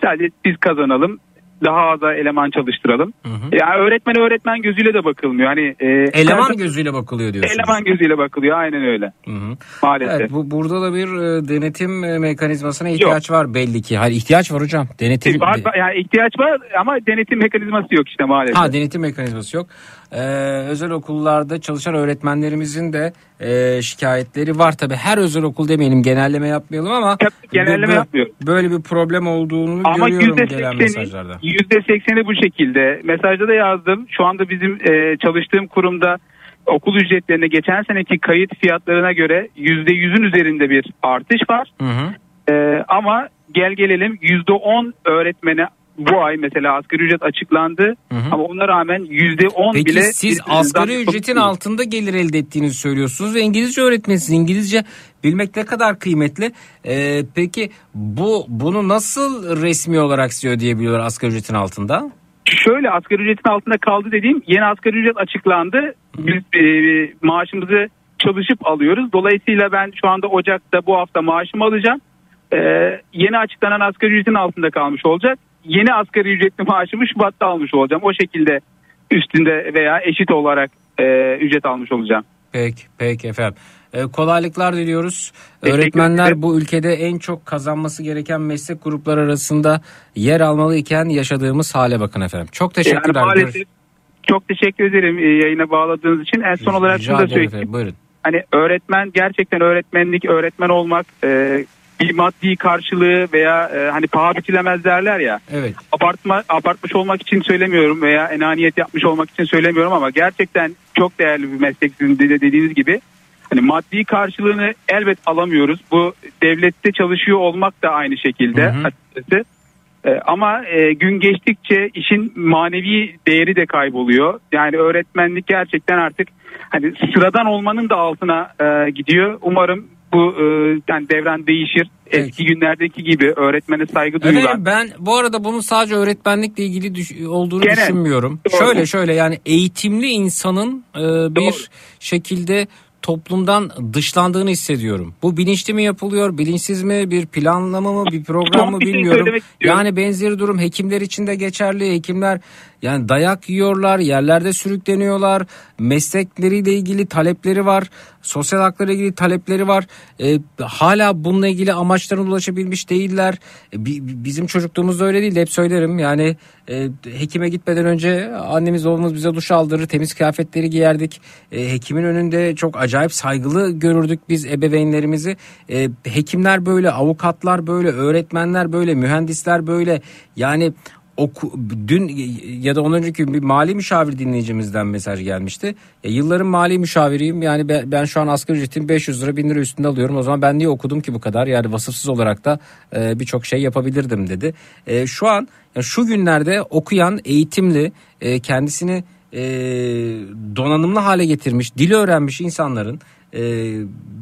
sadece biz kazanalım, daha az eleman çalıştıralım. Hı hı. Yani öğretmen öğretmen gözüyle de bakılmıyor. Hani e, Eleman her- gözüyle bakılıyor diyorsunuz. eleman gözüyle bakılıyor aynen öyle Hı hı. maalesef. Evet, bu burada da bir e, denetim e, mekanizmasına ihtiyaç var belli ki. Hayır ihtiyaç var hocam. Denetim Var- var- yani ihtiyaç var ama denetim mekanizması yok işte maalesef. Ha denetim mekanizması yok. Ee, özel okullarda çalışan öğretmenlerimizin de e, şikayetleri var tabi. Her özel okul demeyelim genelleme yapmayalım ama Tabii, genelleme bö- yapmıyorum. Böyle bir problem olduğunu Ama görüyorum yüzde gelen sekseni, mesajlarda. yüzde sekseni bu şekilde. Mesajda da yazdım. Şu anda bizim e, çalıştığım kurumda okul ücretlerine geçen seneki kayıt fiyatlarına göre yüzde yüzün üzerinde bir artış var. Hı hı. E, ama gel gelelim yüzde on öğretmene bu ay mesela asgari ücret açıklandı. Hı hı. Ama ona rağmen yüzde on Peki bile... siz bir- asgari ücretin altında gelir elde ettiğinizi söylüyorsunuz ve İngilizce öğretmenisiniz. İngilizce bilmek ne kadar kıymetli. Ee, peki bu bunu nasıl resmi olarak size ödeyebiliyorlar asgari ücretin altında? Şöyle asgari ücretin altında kaldı dediğim yeni asgari ücret açıklandı. Biz e, maaşımızı çalışıp alıyoruz. Dolayısıyla ben şu anda Ocak'ta bu hafta maaşımı alacağım. E, yeni açıklanan asgari ücretin altında kalmış olacak. Yeni asgari ücretli maaşımı Şubat'ta almış olacağım. O şekilde üstünde veya eşit olarak e, ücret almış olacağım. Peki, peki efendim. Ee, kolaylıklar diliyoruz. Teşekkür Öğretmenler ederim. bu ülkede en çok kazanması gereken meslek grupları arasında yer almalı iken yaşadığımız hale bakın efendim. Çok Yani teşekkürler. maalesef çok teşekkür ederim e, yayına bağladığınız için. En son olarak Rica şunu da söyleyeyim. efendim. Buyurun. hani öğretmen gerçekten öğretmenlik öğretmen olmak e, bir maddi karşılığı veya e, hani paha biçilemez derler ya Evet. abartma abartmış olmak için söylemiyorum veya enaniyet yapmış olmak için söylemiyorum ama gerçekten çok değerli bir meslek sizin de dediğiniz gibi hani maddi karşılığını elbet alamıyoruz bu devlette çalışıyor olmak da aynı şekilde Hı hı. açıkçası E, ama e, gün geçtikçe işin manevi değeri de kayboluyor. Yani öğretmenlik gerçekten artık hani sıradan olmanın da altına e, gidiyor. Umarım bu e, yani devran değişir. Peki. Eski günlerdeki gibi öğretmene saygı duyulan. Efendim ben bu arada bunun sadece öğretmenlikle ilgili düş- olduğunu Genel. düşünmüyorum. Doğru. Şöyle şöyle yani eğitimli insanın e, bir Doğru. şekilde toplumdan dışlandığını hissediyorum. Bu bilinçli mi yapılıyor, bilinçsiz mi, bir planlama mı, bir program mı şey bilmiyorum. Yani benzeri durum hekimler için de geçerli. Hekimler yani dayak yiyorlar, yerlerde sürükleniyorlar. Meslekleriyle ilgili talepleri var. Sosyal haklarla ilgili talepleri var. E, hala bununla ilgili amaçlarına ulaşabilmiş değiller. E, bi- bizim çocukluğumuzda öyle değildi. Hep söylerim. Yani e, hekime gitmeden önce annemiz babamız bize duş aldırır. Temiz kıyafetleri giyerdik. E, hekimin önünde çok acayip saygılı görürdük biz ebeveynlerimizi. E, hekimler böyle, avukatlar böyle, öğretmenler böyle, mühendisler böyle. Yani oku, dün ya da ondan önceki bir mali müşavir dinleyicimizden mesaj gelmişti. Ya yılların mali müşaviriyim yani ben, ben şu an asgari ücretim 500 lira 1000 lira üstünde alıyorum. O zaman ben niye okudum ki bu kadar yani vasıfsız olarak da e, birçok şey yapabilirdim dedi. E, şu an ya şu günlerde okuyan eğitimli e, kendisini e, donanımlı hale getirmiş dili öğrenmiş insanların e,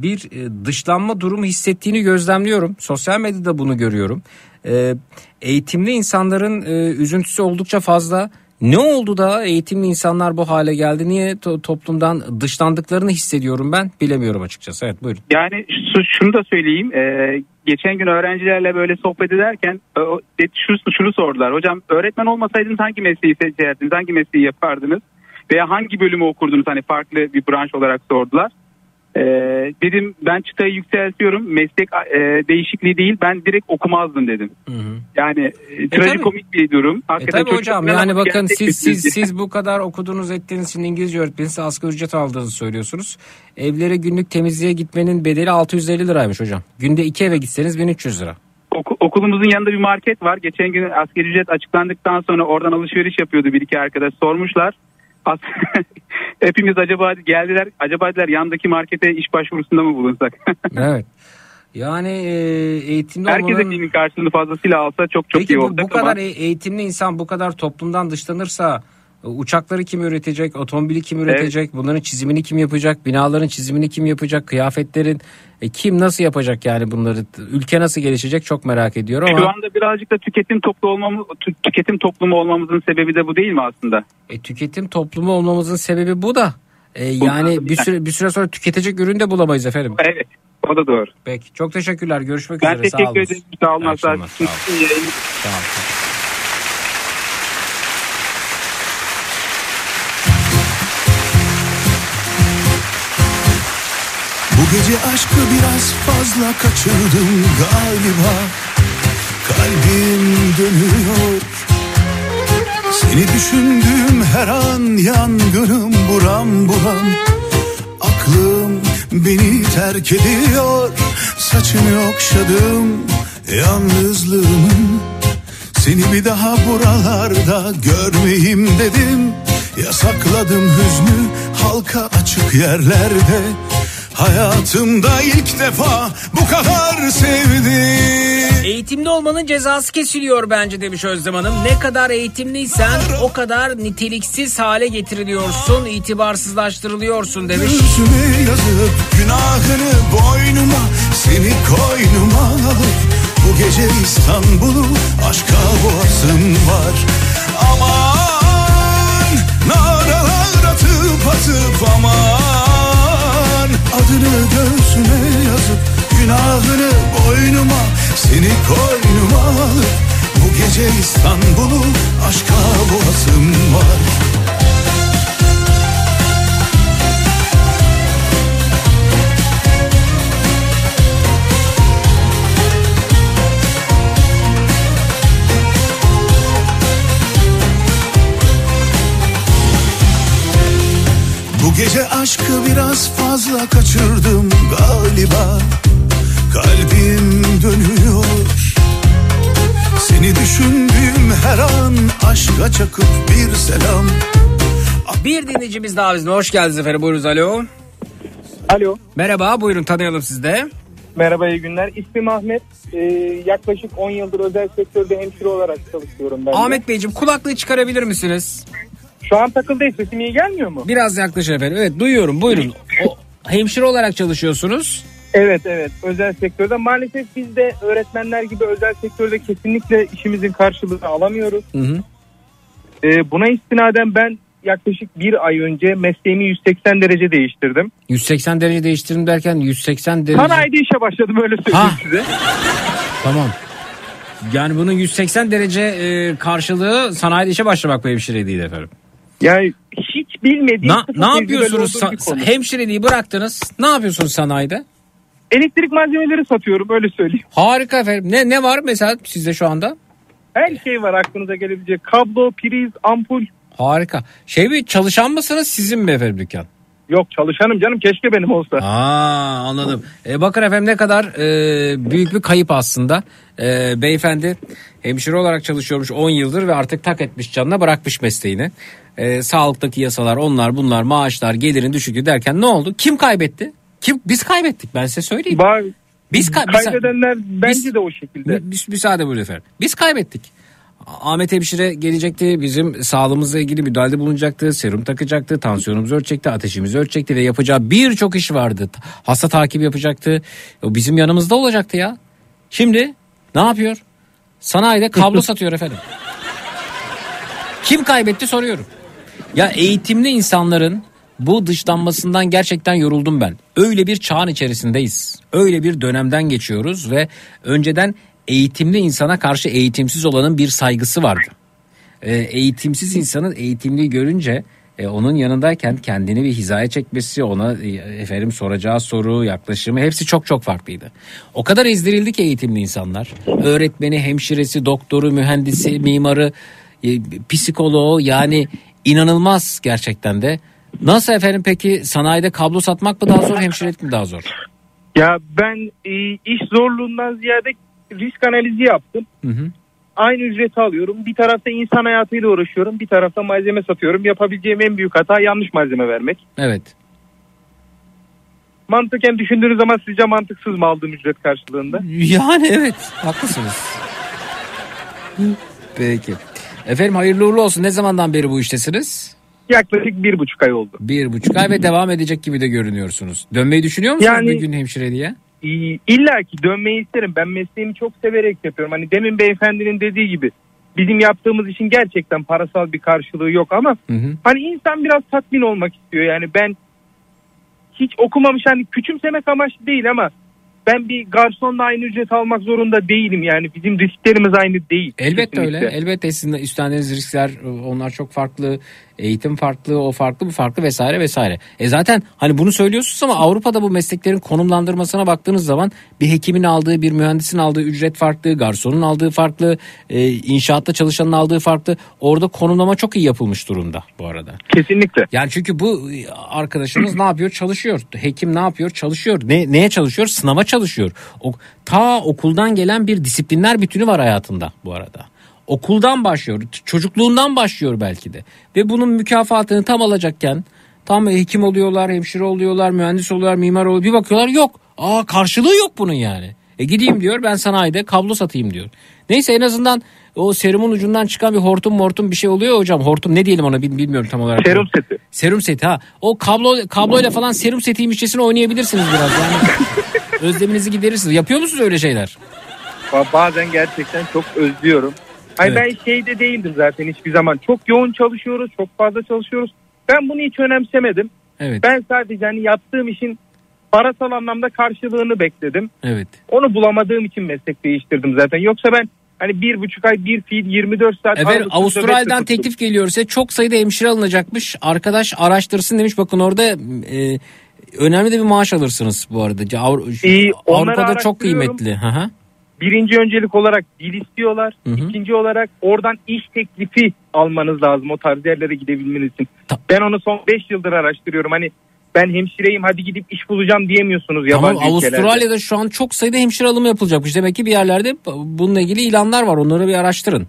bir e, dışlanma durumu hissettiğini gözlemliyorum. Sosyal medyada bunu görüyorum. E, eğitimli insanların e, üzüntüsü oldukça fazla. Ne oldu da eğitimli insanlar bu hale geldi? Niye to- toplumdan dışlandıklarını hissediyorum ben bilemiyorum açıkçası. Evet buyurun. Yani şu- şunu da söyleyeyim. Ee, geçen gün öğrencilerle böyle sohbet ederken e, o- de- şu, şunu sordular. Hocam öğretmen olmasaydınız hangi mesleği seçerdiniz? Hangi mesleği yapardınız? Veya hangi bölümü okurdunuz? Hani farklı bir branş olarak sordular. Ee, dedim ben çıtayı yükseltiyorum. Meslek e, değişikliği değil. Ben direkt okumazdım dedim. Yani e, trajikomik bir durum. E Hakikaten tabii çocuk hocam yani bakın siz siz siz bu kadar okudunuz ettiğiniz için İngilizce öğretmeniniz asgari ücret aldığınızı söylüyorsunuz. Evlere günlük temizliğe gitmenin bedeli 650 liraymış hocam. Günde iki eve gitseniz 1300 lira. Oku- okulumuzun yanında bir market var. Geçen gün asgari ücret açıklandıktan sonra oradan alışveriş yapıyordu bir iki arkadaş sormuşlar. Hepimiz acaba geldiler acaba dediler yandaki markete iş başvurusunda mı bulunsak? Evet. Yani e, eğitimli Herkes olmanın... emeğinin karşılığını fazlasıyla alsa çok çok Peki iyi olacak bu kadar ama e- eğitimli insan bu kadar toplumdan dışlanırsa uçakları kim üretecek, otomobili kim üretecek, bunların çizimini kim yapacak, binaların çizimini kim yapacak, kıyafetlerin e, kim nasıl yapacak yani bunları, ülke nasıl gelişecek çok merak ediyorum şu ama anda birazcık da tüketim toplu olmamız tü- tüketim toplumu olmamızın sebebi de bu değil mi aslında? e, tüketim toplumu olmamızın sebebi bu da. E, yani bir süre bir süre sonra tüketecek ürün de bulamayız efendim. Evet. O da doğru. Peki çok teşekkürler. Görüşmek Ben üzere. Sağ teşekkür olun. ederim. Sağ olun. Sağ olun. sizin yayın- Sağ olun. Gece aşkı biraz fazla kaçırdım galiba. Kalbim dönüyor. Seni düşündüğüm her an yangınım buram buram. Aklım beni terk ediyor. Saçını okşadım yalnızlığımın. Seni bir daha buralarda görmeyeyim dedim. Yasakladım hüznü halka açık yerlerde Hayatımda ilk defa bu kadar sevdim Eğitimli olmanın cezası kesiliyor bence demiş Özlem Hanım. Ne kadar eğitimliysen o kadar niteliksiz hale getiriliyorsun, itibarsızlaştırılıyorsun demiş. Yüzüme yazıp günahını boynuma Seni koynuma alıp bu gece İstanbul'u aşka boğasım var Aman naralar atıp atıp aman Adını göğsüme yazıp günahını boynuma Seni koynuma alıp bu gece İstanbul'u aşka boğasım var Bu gece aşkı biraz fazla kaçırdım galiba Kalbim dönüyor Seni düşündüğüm her an aşka çakıp bir selam Bir dinleyicimiz daha bizimle. Hoş geldiniz efendim. Buyurunuz alo. Alo. Merhaba buyurun tanıyalım siz de. Merhaba iyi günler. İsmim Ahmet. Ee, yaklaşık 10 yıldır özel sektörde hemşire olarak çalışıyorum ben. de. Ahmet Beyciğim kulaklığı çıkarabilir misiniz? Şu an takıldayız. Sesim iyi gelmiyor mu? Biraz yaklaşın efendim. Evet duyuyorum buyurun. O, hemşire olarak çalışıyorsunuz. Evet evet özel sektörde. Maalesef biz de öğretmenler gibi özel sektörde kesinlikle işimizin karşılığını alamıyoruz. Hı hı. Ee, buna istinaden ben yaklaşık bir ay önce mesleğimi 180 derece değiştirdim. 180 derece değiştirdim derken 180 derece. Sanayide işe başladım öyle söyleyeyim Ha. size. Tamam. Yani bunun 180 derece e, karşılığı sanayide işe başlamak bu hemşire değil efendim. Yani hiç bilmediğim Na, ne yapıyorsunuz? Sa- hemşireliği bıraktınız. Ne yapıyorsunuz sanayide? Elektrik malzemeleri satıyorum öyle söyleyeyim. Harika efendim. Ne ne var mesela sizde şu anda? Her şey var aklınıza gelebilecek. Kablo, priz, ampul. Harika. Şey mi çalışan mısınız sizin mi efendim dükkan? Yok çalışanım canım keşke benim olsa. Aa anladım. E, bakın efendim ne kadar e, büyük bir kayıp aslında. E, beyefendi hemşire olarak çalışıyormuş 10 yıldır ve artık tak etmiş canına bırakmış mesleğini. E, sağlıktaki yasalar onlar bunlar maaşlar gelirin düşüklüğü derken ne oldu? Kim kaybetti? Kim biz kaybettik ben size söyleyeyim. Ba- Biz biz- Kaybedenler bence biz- de o şekilde. Müs- müsaade buyurun efendim. Biz kaybettik. Ahmet Hemşire gelecekti bizim sağlığımızla ilgili müdahalede bulunacaktı. Serum takacaktı, tansiyonumuzu ölçecekti, ateşimizi ölçecekti ve yapacağı birçok iş vardı. Hasta takibi yapacaktı. O bizim yanımızda olacaktı ya. Şimdi ne yapıyor? Sanayide kablo satıyor efendim. Kim kaybetti soruyorum. Ya eğitimli insanların bu dışlanmasından gerçekten yoruldum ben. Öyle bir çağın içerisindeyiz. Öyle bir dönemden geçiyoruz ve önceden eğitimli insana karşı eğitimsiz olanın bir saygısı vardı. Ee, eğitimsiz insanın eğitimliyi görünce e, onun yanındayken kendini bir hizaya çekmesi, ona e, efendim soracağı soru, yaklaşımı hepsi çok çok farklıydı. O kadar ezdirildi ki eğitimli insanlar. Öğretmeni, hemşiresi, doktoru, mühendisi, mimarı, e, psikoloğu yani inanılmaz gerçekten de. Nasıl efendim peki sanayide kablo satmak mı daha zor, hemşirelik mi daha zor? Ya ben e, iş zorluğundan ziyade risk analizi yaptım. Hı hı. Aynı ücreti alıyorum. Bir tarafta insan hayatıyla uğraşıyorum. Bir tarafta malzeme satıyorum. Yapabileceğim en büyük hata yanlış malzeme vermek. Evet. Mantıken düşündüğünüz zaman sizce mantıksız mı aldığım ücret karşılığında? Yani evet haklısınız. Peki. Efendim hayırlı uğurlu olsun. Ne zamandan beri bu iştesiniz? Yaklaşık bir buçuk ay oldu. Bir buçuk ay ve devam edecek gibi de görünüyorsunuz. Dönmeyi düşünüyor musunuz Yani- bir gün hemşireliğe? İlla ki dönmeyi isterim. Ben mesleğimi çok severek yapıyorum. Hani demin beyefendinin dediği gibi bizim yaptığımız işin gerçekten parasal bir karşılığı yok ama Hı hı. hani insan biraz tatmin olmak istiyor. Yani ben hiç okumamış hani küçümsemek amaçlı değil ama ben bir garsonla aynı ücret almak zorunda değilim. Yani bizim risklerimiz aynı değil. Elbette Kesinlikle. öyle. Elbette sizin üstlendiğiniz riskler onlar çok farklı. Eğitim farklı, o farklı, bu farklı vesaire vesaire. E zaten hani bunu söylüyorsunuz ama Avrupa'da bu mesleklerin konumlandırmasına baktığınız zaman bir hekimin aldığı, bir mühendisin aldığı ücret farklı, garsonun aldığı farklı, e, inşaatta çalışanın aldığı farklı. Orada konumlama çok iyi yapılmış durumda bu arada. Kesinlikle. Yani çünkü bu e, arkadaşınız ne yapıyor? Çalışıyor. Hekim ne yapıyor? Çalışıyor. Ne, neye çalışıyor? Sınava çalışıyor. O, ta okuldan gelen bir disiplinler bütünü var hayatında bu arada. Okuldan başlıyor. Çocukluğundan başlıyor belki de. Ve bunun mükafatını tam alacakken tam hekim oluyorlar, hemşire oluyorlar, mühendis oluyorlar, mimar oluyorlar. Bir bakıyorlar yok. Aa karşılığı yok bunun yani. E gideyim diyor ben sanayide kablo satayım diyor. Neyse en azından o serumun ucundan çıkan bir hortum mortum bir şey oluyor hocam. Hortum ne diyelim ona bil- bilmiyorum tam olarak. Serum seti. Serum seti ha. O kablo kabloyla falan serum setiymişçesine oynayabilirsiniz biraz yani. Özleminizi giderirsiniz. Yapıyor musunuz öyle şeyler? Ba- Bazen gerçekten çok özlüyorum. Hani Evet. ben şeyde değildim zaten hiçbir zaman. Çok yoğun çalışıyoruz, çok fazla çalışıyoruz. Ben bunu hiç önemsemedim. Evet. Ben sadece hani yaptığım işin parasal anlamda karşılığını bekledim. Evet. Onu bulamadığım için meslek değiştirdim zaten. Yoksa ben hani bir buçuk ay bir fiil 24 saat aralıksız Avustralya'dan teklif geliyor ise çok sayıda hemşire alınacakmış. Arkadaş araştırsın demiş. Bakın orada e, önemli de bir maaş alırsınız bu arada. Avru- onları Avrupa'da çok kıymetli. Hı hı. Birinci öncelik olarak dil istiyorlar. Hı hı. İkinci olarak oradan iş teklifi almanız lazım o tarz yerlere gidebilmeniz için. Ta- Ben onu son 5 yıldır araştırıyorum. Hani ben hemşireyim hadi gidip iş bulacağım diyemiyorsunuz Tamam yabancı ülkelerde. Avustralya'da şu an çok sayıda hemşire alımı yapılacakmış. Demek ki bir yerlerde bununla ilgili ilanlar var. Onları bir araştırın.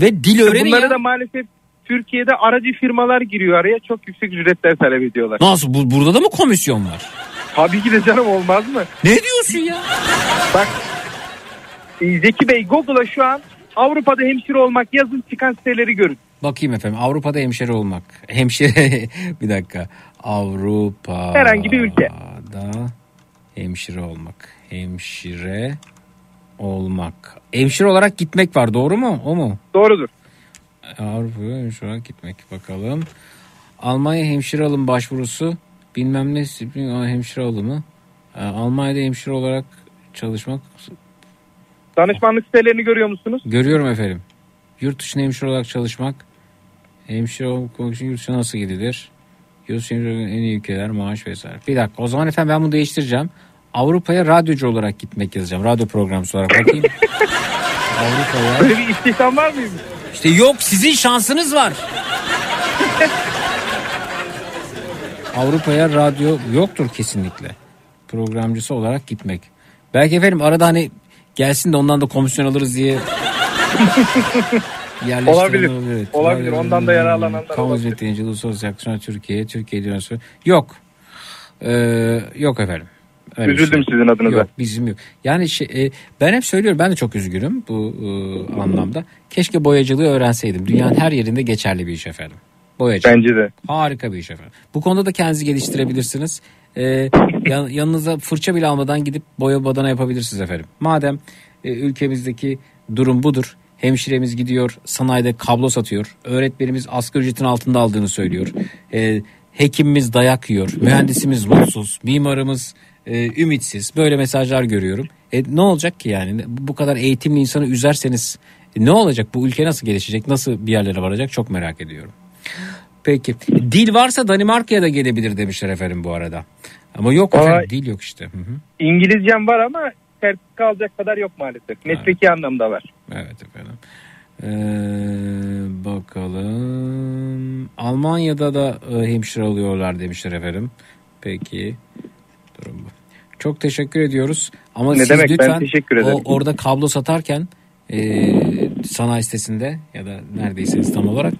Ve dil öğrenin Bunları ya. da maalesef Türkiye'de aracı firmalar giriyor araya çok yüksek ücretler talep ediyorlar. Nasıl? Bu, burada da mı komisyon var? Tabii ki de canım olmaz mı? Ne diyorsun ya? Bak Zeki Bey Google'a şu an Avrupa'da hemşire olmak yazın çıkan siteleri görün. Bakayım efendim. Avrupa'da hemşire olmak. Hemşire bir dakika. Avrupa. Herhangi bir ülke. Da hemşire olmak. Hemşire olmak. Hemşire olarak gitmek var doğru mu? O mu? Doğrudur. Avrupa'ya hemşire olarak gitmek bakalım. Almanya hemşire alım başvurusu bilmem ne hemşire alımı. Ee, Almanya'da hemşire olarak çalışmak Danışmanlık sitelerini görüyor musunuz? görüyorum efendim. Yurt dışında hemşire olarak çalışmak. Hemşire olmak için yurt dışına nasıl gidilir? Yurt dışı hemşire olarak en iyi ülkeler maaş vesaire. Bir dakika o zaman efendim ben bunu değiştireceğim. Avrupa'ya radyocu olarak gitmek yazacağım. Radyo programcısı olarak bakayım. Avrupa'ya. Böyle bir istihdam var mıymış? İşte yok sizin şansınız var. Avrupa'ya radyo yoktur kesinlikle. Programcısı olarak gitmek. Belki efendim arada hani gelsin de ondan da komisyon alırız diye Olabilir. Evet. Olabilir. Ondan da yararlananlar Kamu olabilir. hizmet yayıncılığı uluslararası yaklaşımlar Türkiye, Türkiye diyorsun. Yok. Ee, yok efendim. Öyle Üzüldüm şey. sizin adınıza. Yok bizim yok. Yani şey, e, ben hep söylüyorum ben de çok üzgünüm bu e, anlamda. Keşke boyacılığı öğrenseydim. Dünyanın her yerinde geçerli bir iş efendim. Boyacılık. Bence de. Harika bir iş efendim. Bu konuda da kendinizi geliştirebilirsiniz. Ee, yan- yanınıza fırça bile almadan gidip boya badana yapabilirsiniz efendim. Madem e, ülkemizdeki durum budur. Hemşiremiz gidiyor sanayide kablo satıyor. Öğretmenimiz asgari ücretin altında aldığını söylüyor. Ee, hekimimiz dayak yiyor. Mühendisimiz mutsuz. Mimarımız e, ümitsiz. Böyle mesajlar görüyorum. E, ne olacak ki yani? Bu kadar eğitimli insanı üzerseniz e, ne olacak? Bu ülke nasıl gelişecek? Nasıl bir yerlere varacak? Çok merak ediyorum. Peki. Dil varsa Danimarka'ya da gelebilir demişler efendim bu arada. Ama yok efendim dil yok işte. Hı hı. İngilizcem var ama sertifika alacak kadar yok maalesef. Mesleki anlamda var. Evet efendim. Ee, bakalım. Almanya'da da e, hemşire alıyorlar demişler efendim. Peki. Durum bu. Çok teşekkür ediyoruz. Ama Ne siz demek, ben lütfen teşekkür ederim. o- orada kablo satarken e, sanayi sitesinde ya da neredeyseniz tam olarak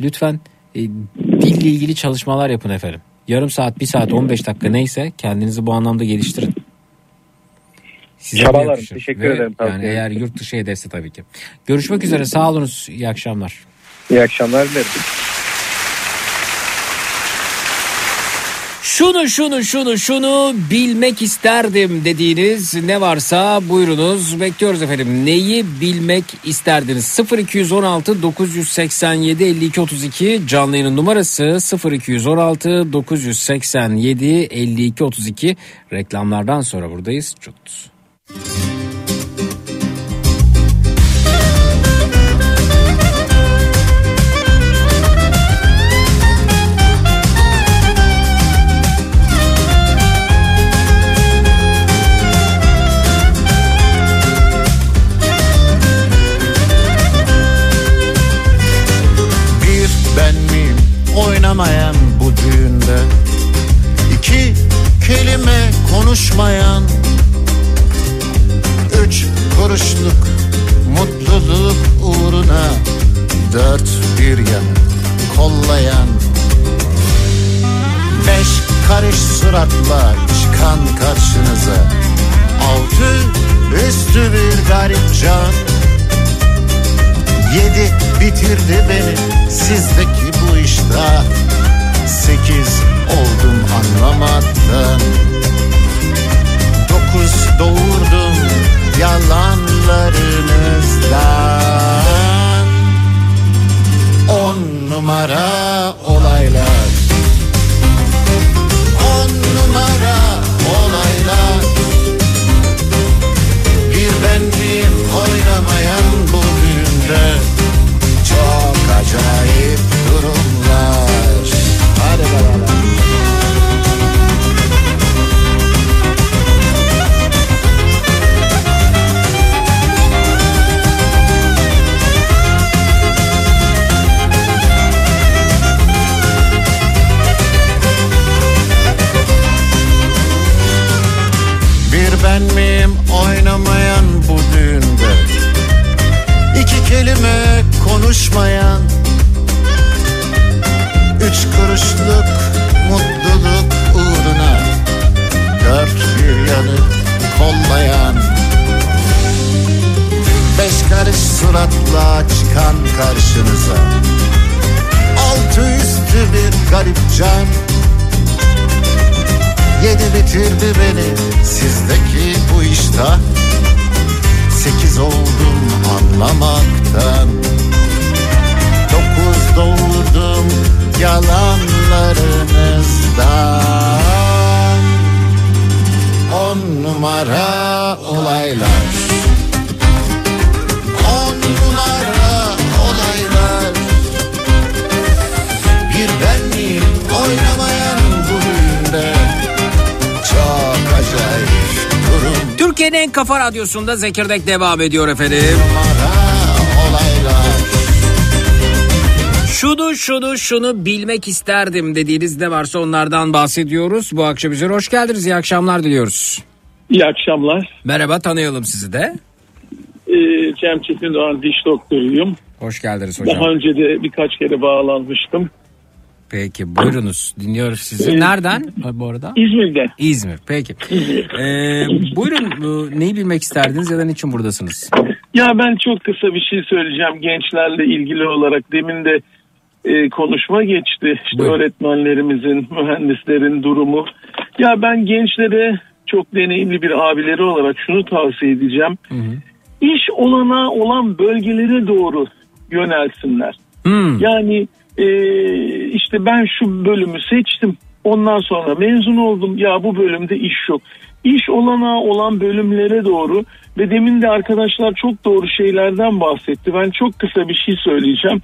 lütfen e, dille ilgili çalışmalar yapın efendim. Yarım saat, bir saat, 15 dakika neyse kendinizi bu anlamda geliştirin. Size Çabalarım, teşekkür Ve ederim, Yani eğer yurt dışı hedefse tabii ki. Görüşmek üzere sağ olunuz iyi akşamlar. İyi akşamlar dilerim. Şunu şunu şunu şunu bilmek isterdim dediğiniz ne varsa buyurunuz bekliyoruz efendim. Neyi bilmek isterdiniz? 0216 987 52 32 canlı yayının numarası 0216 987 52 32 reklamlardan sonra buradayız. Çut. Radyosunda Zekirdek devam ediyor efendim. Şunu şunu şunu bilmek isterdim dediğiniz ne varsa onlardan bahsediyoruz. Bu akşam üzere hoş geldiniz. İyi akşamlar diliyoruz. İyi akşamlar. Merhaba tanıyalım sizi de. Ee, Cem Çetin Doğan diş doktoruyum. Hoş geldiniz hocam. Daha önce de birkaç kere bağlanmıştım. Peki buyurunuz dinliyoruz sizi. Nereden bu arada? İzmir'den. İzmir peki. Ee, buyurun bu, neyi bilmek isterdiniz ya da niçin buradasınız? Ya ben çok kısa bir şey söyleyeceğim gençlerle ilgili olarak. Demin de e, konuşma geçti. İşte öğretmenlerimizin, mühendislerin durumu. Ya ben gençlere çok deneyimli bir abileri olarak şunu tavsiye edeceğim. İş olana olan bölgelere doğru yönelsinler. Yani e, işte ben şu bölümü seçtim. Ondan sonra mezun oldum. Ya bu bölümde iş yok. İş olana olan bölümlere doğru ve demin de arkadaşlar çok doğru şeylerden bahsetti. Ben çok kısa bir şey söyleyeceğim.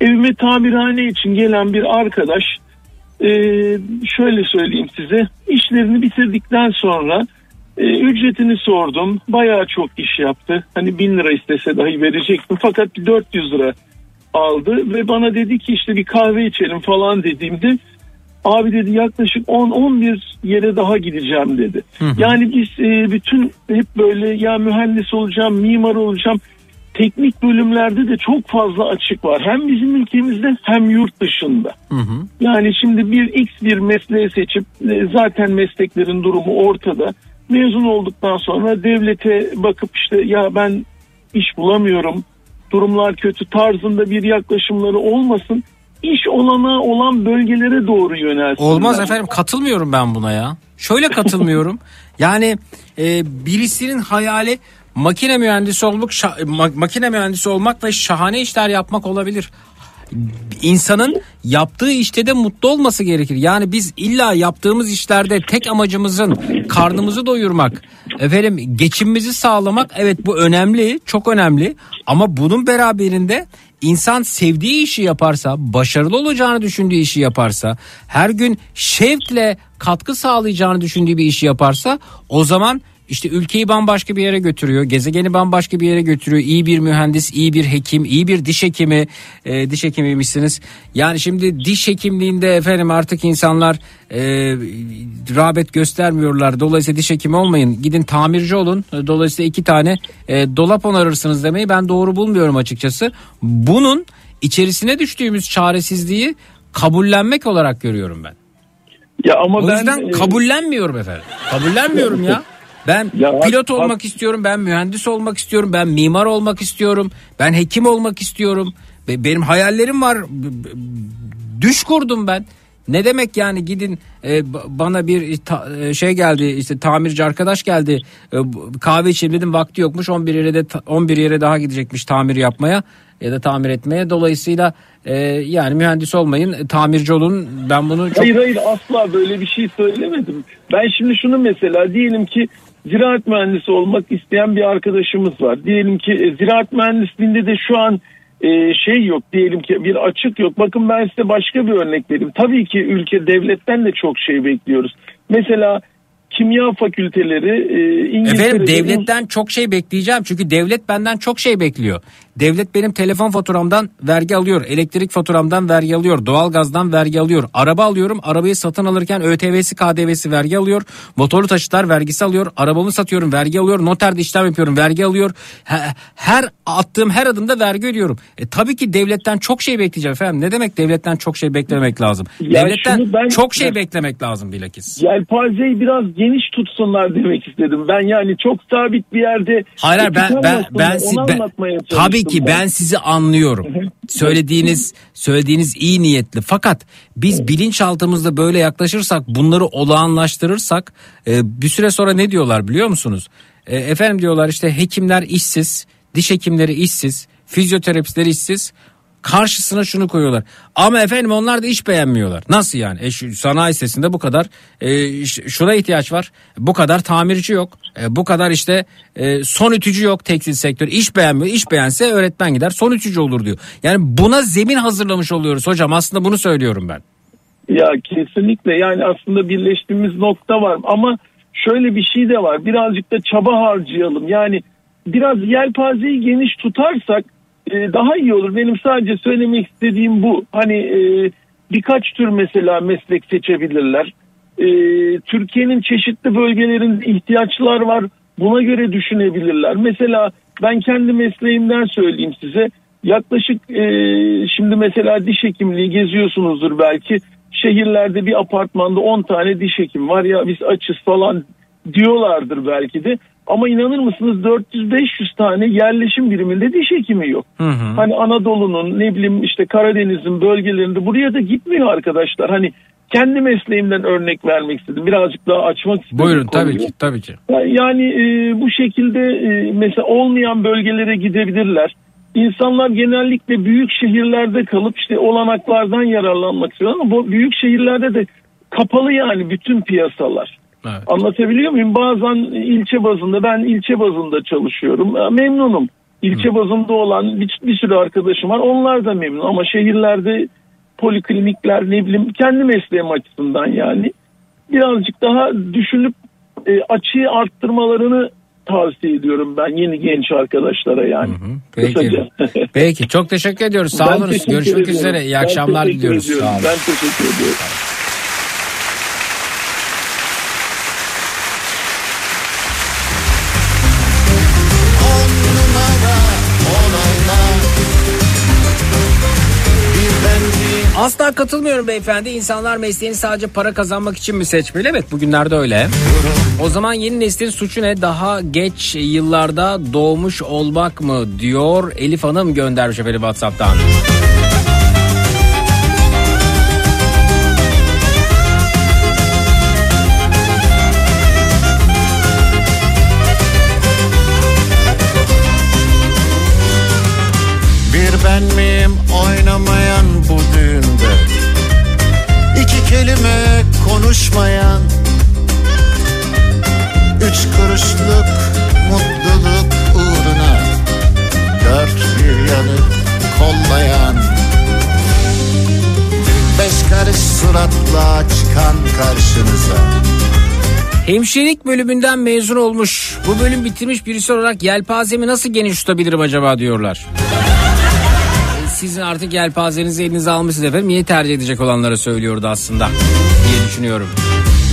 Evime tamirhane için gelen bir arkadaş e, şöyle söyleyeyim size işlerini bitirdikten sonra e, ücretini sordum. Bayağı çok iş yaptı. Hani bin lira istese dahi verecektim fakat bir 400 lira aldı ve bana dedi ki işte bir kahve içelim falan dediğimde abi dedi yaklaşık 10-11 yere daha gideceğim dedi. Yani biz e, bütün hep böyle ya mühendis olacağım, mimar olacağım. Teknik bölümlerde de çok fazla açık var. Hem bizim ülkemizde hem yurt dışında. Yani şimdi bir X bir mesleği seçip e, zaten mesleklerin durumu ortada. Mezun olduktan sonra devlete bakıp işte ya ben iş bulamıyorum, durumlar kötü tarzında bir yaklaşımları olmasın. İş olana olan bölgelere doğru yönelsin. Olmaz efendim katılmıyorum ben buna ya. Şöyle katılmıyorum. yani e, birisinin hayali makine mühendisi olmak, şa- ma- makine mühendisi olmak ve şahane işler yapmak olabilir. İnsanın yaptığı işte de mutlu olması gerekir. Yani biz illa yaptığımız işlerde tek amacımızın karnımızı doyurmak, efendim geçimimizi sağlamak evet bu önemli, çok önemli. Ama bunun beraberinde insan sevdiği işi yaparsa, başarılı olacağını düşündüğü işi yaparsa, her gün şevkle katkı sağlayacağını düşündüğü bir işi yaparsa o zaman işte ülkeyi bambaşka bir yere götürüyor. Gezegeni bambaşka bir yere götürüyor. İyi bir mühendis, iyi bir hekim, iyi bir diş hekimi. E, diş hekimiymişsiniz. Yani şimdi diş hekimliğinde efendim artık insanlar e, rağbet göstermiyorlar. Dolayısıyla diş hekimi olmayın. Gidin tamirci olun. Dolayısıyla iki tane e, dolap onarırsınız demeyi ben doğru bulmuyorum açıkçası. Bunun içerisine düştüğümüz çaresizliği kabullenmek olarak görüyorum ben. Ya ama o ben, yüzden e, kabullenmiyorum efendim. Kabullenmiyorum ya. Ben Ya, pilot olmak istiyorum, ben mühendis olmak istiyorum, ben mimar olmak istiyorum, ben hekim olmak istiyorum. Be- Benim hayallerim var. Düş kurdum ben. Ne demek yani gidin e, bana bir ta- e, şey geldi işte tamirci arkadaş geldi E, kahve içelim dedim vakti yokmuş 11 yere de ta- 11 yere daha gidecekmiş tamir yapmaya ya da tamir etmeye dolayısıyla e, yani mühendis olmayın e, tamirci olun ben bunu çok Hayır hayır asla böyle bir şey söylemedim. Ben şimdi şunu mesela diyelim ki ziraat mühendisi olmak isteyen bir arkadaşımız var. Diyelim ki e, ziraat mühendisliğinde de şu an e, şey yok diyelim ki bir açık yok. Bakın ben size başka bir örnek vereyim. Tabii ki ülke devletten de çok şey bekliyoruz. Mesela kimya fakülteleri e, İngiltere'de... Efendim devletten çok şey bekleyeceğim çünkü devlet benden çok şey bekliyor. Devlet benim telefon faturamdan vergi alıyor, elektrik faturamdan vergi alıyor, doğalgazdan vergi alıyor. Araba alıyorum, arabayı satın alırken ÖTV'si, KDV'si vergi alıyor. Motorlu taşıtlar vergisi alıyor, arabamı satıyorum vergi alıyor, noterde işlem yapıyorum vergi alıyor. He- Her attığım her adımda vergi ödüyorum. E, tabii ki devletten çok şey bekleyeceğim efendim. Ne demek devletten çok şey beklemek lazım? Ya devletten ben- çok şey beklemek lazım bilakis. Yelpazeyi biraz geniş tutsunlar demek istedim. Ben yani çok sabit bir yerde Hayır ben ben ben, si- ben- anlatmaya tabii ki ben sizi anlıyorum. söylediğiniz söylediğiniz iyi niyetli. Fakat biz bilinçaltımızda böyle yaklaşırsak, bunları olağanlaştırırsak e, bir süre sonra ne diyorlar biliyor musunuz? E, efendim diyorlar işte hekimler işsiz, diş hekimleri işsiz, fizyoterapistler işsiz. Karşısına şunu koyuyorlar. Ama efendim onlar da iş beğenmiyorlar. Nasıl yani? E sanayi sitesinde bu kadar e, şuna ihtiyaç var. Bu kadar tamirci yok. E, bu kadar işte e, son ütücü yok tekstil sektörü. İş beğenmiyor. İş beğense öğretmen gider son ütücü olur diyor. Yani buna zemin hazırlamış oluyoruz hocam. Aslında bunu söylüyorum ben. Ya kesinlikle yani aslında birleştiğimiz nokta var ama şöyle bir şey de var. Birazcık da çaba harcayalım. Yani biraz yelpazeyi geniş tutarsak e, daha iyi olur. Benim sadece söylemek istediğim bu. Hani e, birkaç tür mesela meslek seçebilirler. E, Türkiye'nin çeşitli bölgelerinde ihtiyaçlar var. Buna göre düşünebilirler. Mesela ben kendi mesleğimden söyleyeyim size. Yaklaşık e, şimdi mesela diş hekimliği geziyorsunuzdur belki. Şehirlerde bir apartmanda 10 tane diş hekim var ya biz açız falan diyorlardır belki de. Ama inanır mısınız 400-500 tane yerleşim biriminde diş hekimi yok. Hani Anadolu'nun ne bileyim işte Karadeniz'in bölgelerinde buraya da gitmiyor arkadaşlar. Hani kendi mesleğimden örnek vermek istedim. Birazcık daha açmak istedim. Buyurun tabii ki tabii ki. Yani e, bu şekilde e, mesela olmayan bölgelere gidebilirler. İnsanlar genellikle büyük şehirlerde kalıp işte olanaklardan yararlanmak istiyor ama bu büyük şehirlerde de kapalı yani bütün piyasalar. Anlatabiliyor muyum? Bazen ilçe bazında ben ilçe bazında çalışıyorum. E, Memnunum. İlçe bazında olan bir, bir sürü arkadaşım var. Onlar da memnun ama şehirlerde poliklinikler ne bileyim kendi mesleğim açısından yani birazcık daha düşünüp e, açıyı arttırmalarını tavsiye ediyorum ben yeni genç arkadaşlara yani. Peki. Kısaca. Peki çok teşekkür ediyoruz. Sağ olun. Görüşmek ediyorum. üzere. İyi Ben akşamlar diliyoruz. Sağ olun. Ben teşekkür ediyorum. Asla katılmıyorum beyefendi. İnsanlar mesleğini sadece para kazanmak için mi seçmeli? Evet bugünlerde öyle. O zaman yeni neslin suçu ne? Daha geç yıllarda doğmuş olmak mı? Diyor Elif Hanım göndermiş efendim Whatsapp'tan. Hemşirelik bölümünden mezun olmuş. Bu bölüm bitirmiş birisi olarak yelpazemi nasıl geniş tutabilirim acaba diyorlar. E, Sizin artık yelpazenizi elinize almışsınız efendim. Niye tercih edecek olanlara söylüyordu aslında diye düşünüyorum.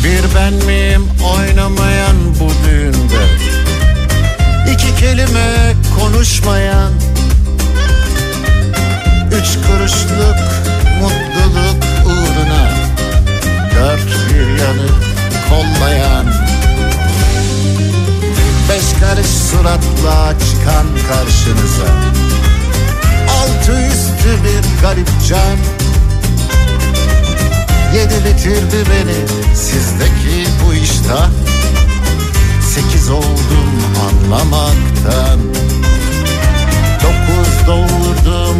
Bir ben miyim oynamayan bu düğünde İki kelime konuşmayan Üç kuruşluk mutluluk uğruna Dört bir yanı kollayan. Beş karış suratla çıkan karşınıza. Altı üstü bir garip can. Yedi bitirdi beni sizdeki bu iştah. Sekiz oldum anlamaktan. Dokuz doğurdum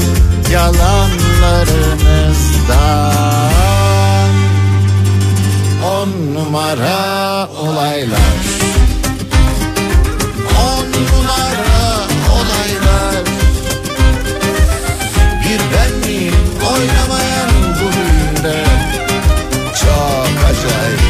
yalanlarınızdan On numara olaylar. On numara olaylar. Bir ben miyim oynamayan bu düğünde Çok acayip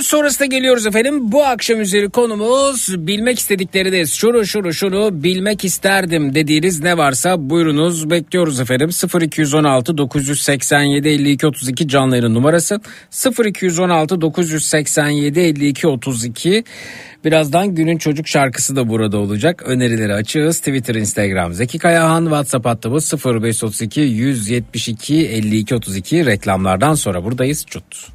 Veriyoruz sonrasında geliyoruz efendim. Bu akşam üzeri konumuz bilmek istedikleriniz. Şunu şunu şunu bilmek isterdim dediğiniz ne varsa buyurunuz bekliyoruz efendim. 0216 987 52 32 canlı yayın numarası 0216 987 52 32 Birazdan günün çocuk şarkısı da burada olacak. Önerileri açığız. Twitter, Instagram Zeki Kayahan, WhatsApp hattımız 0532 172 52 32 reklamlardan sonra buradayız. Çut.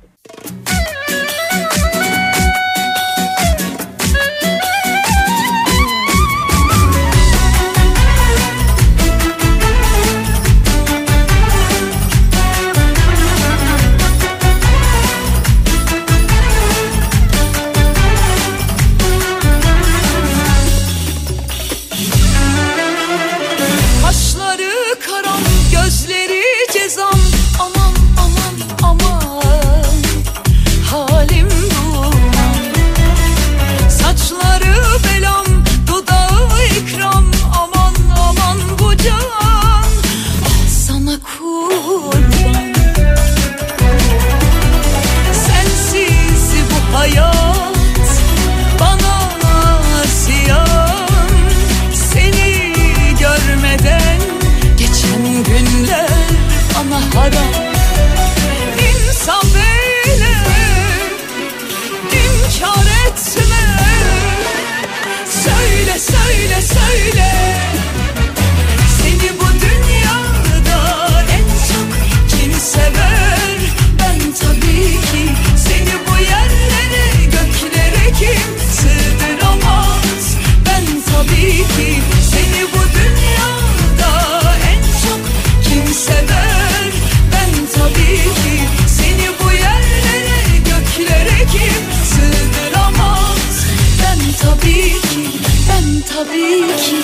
Tabii ki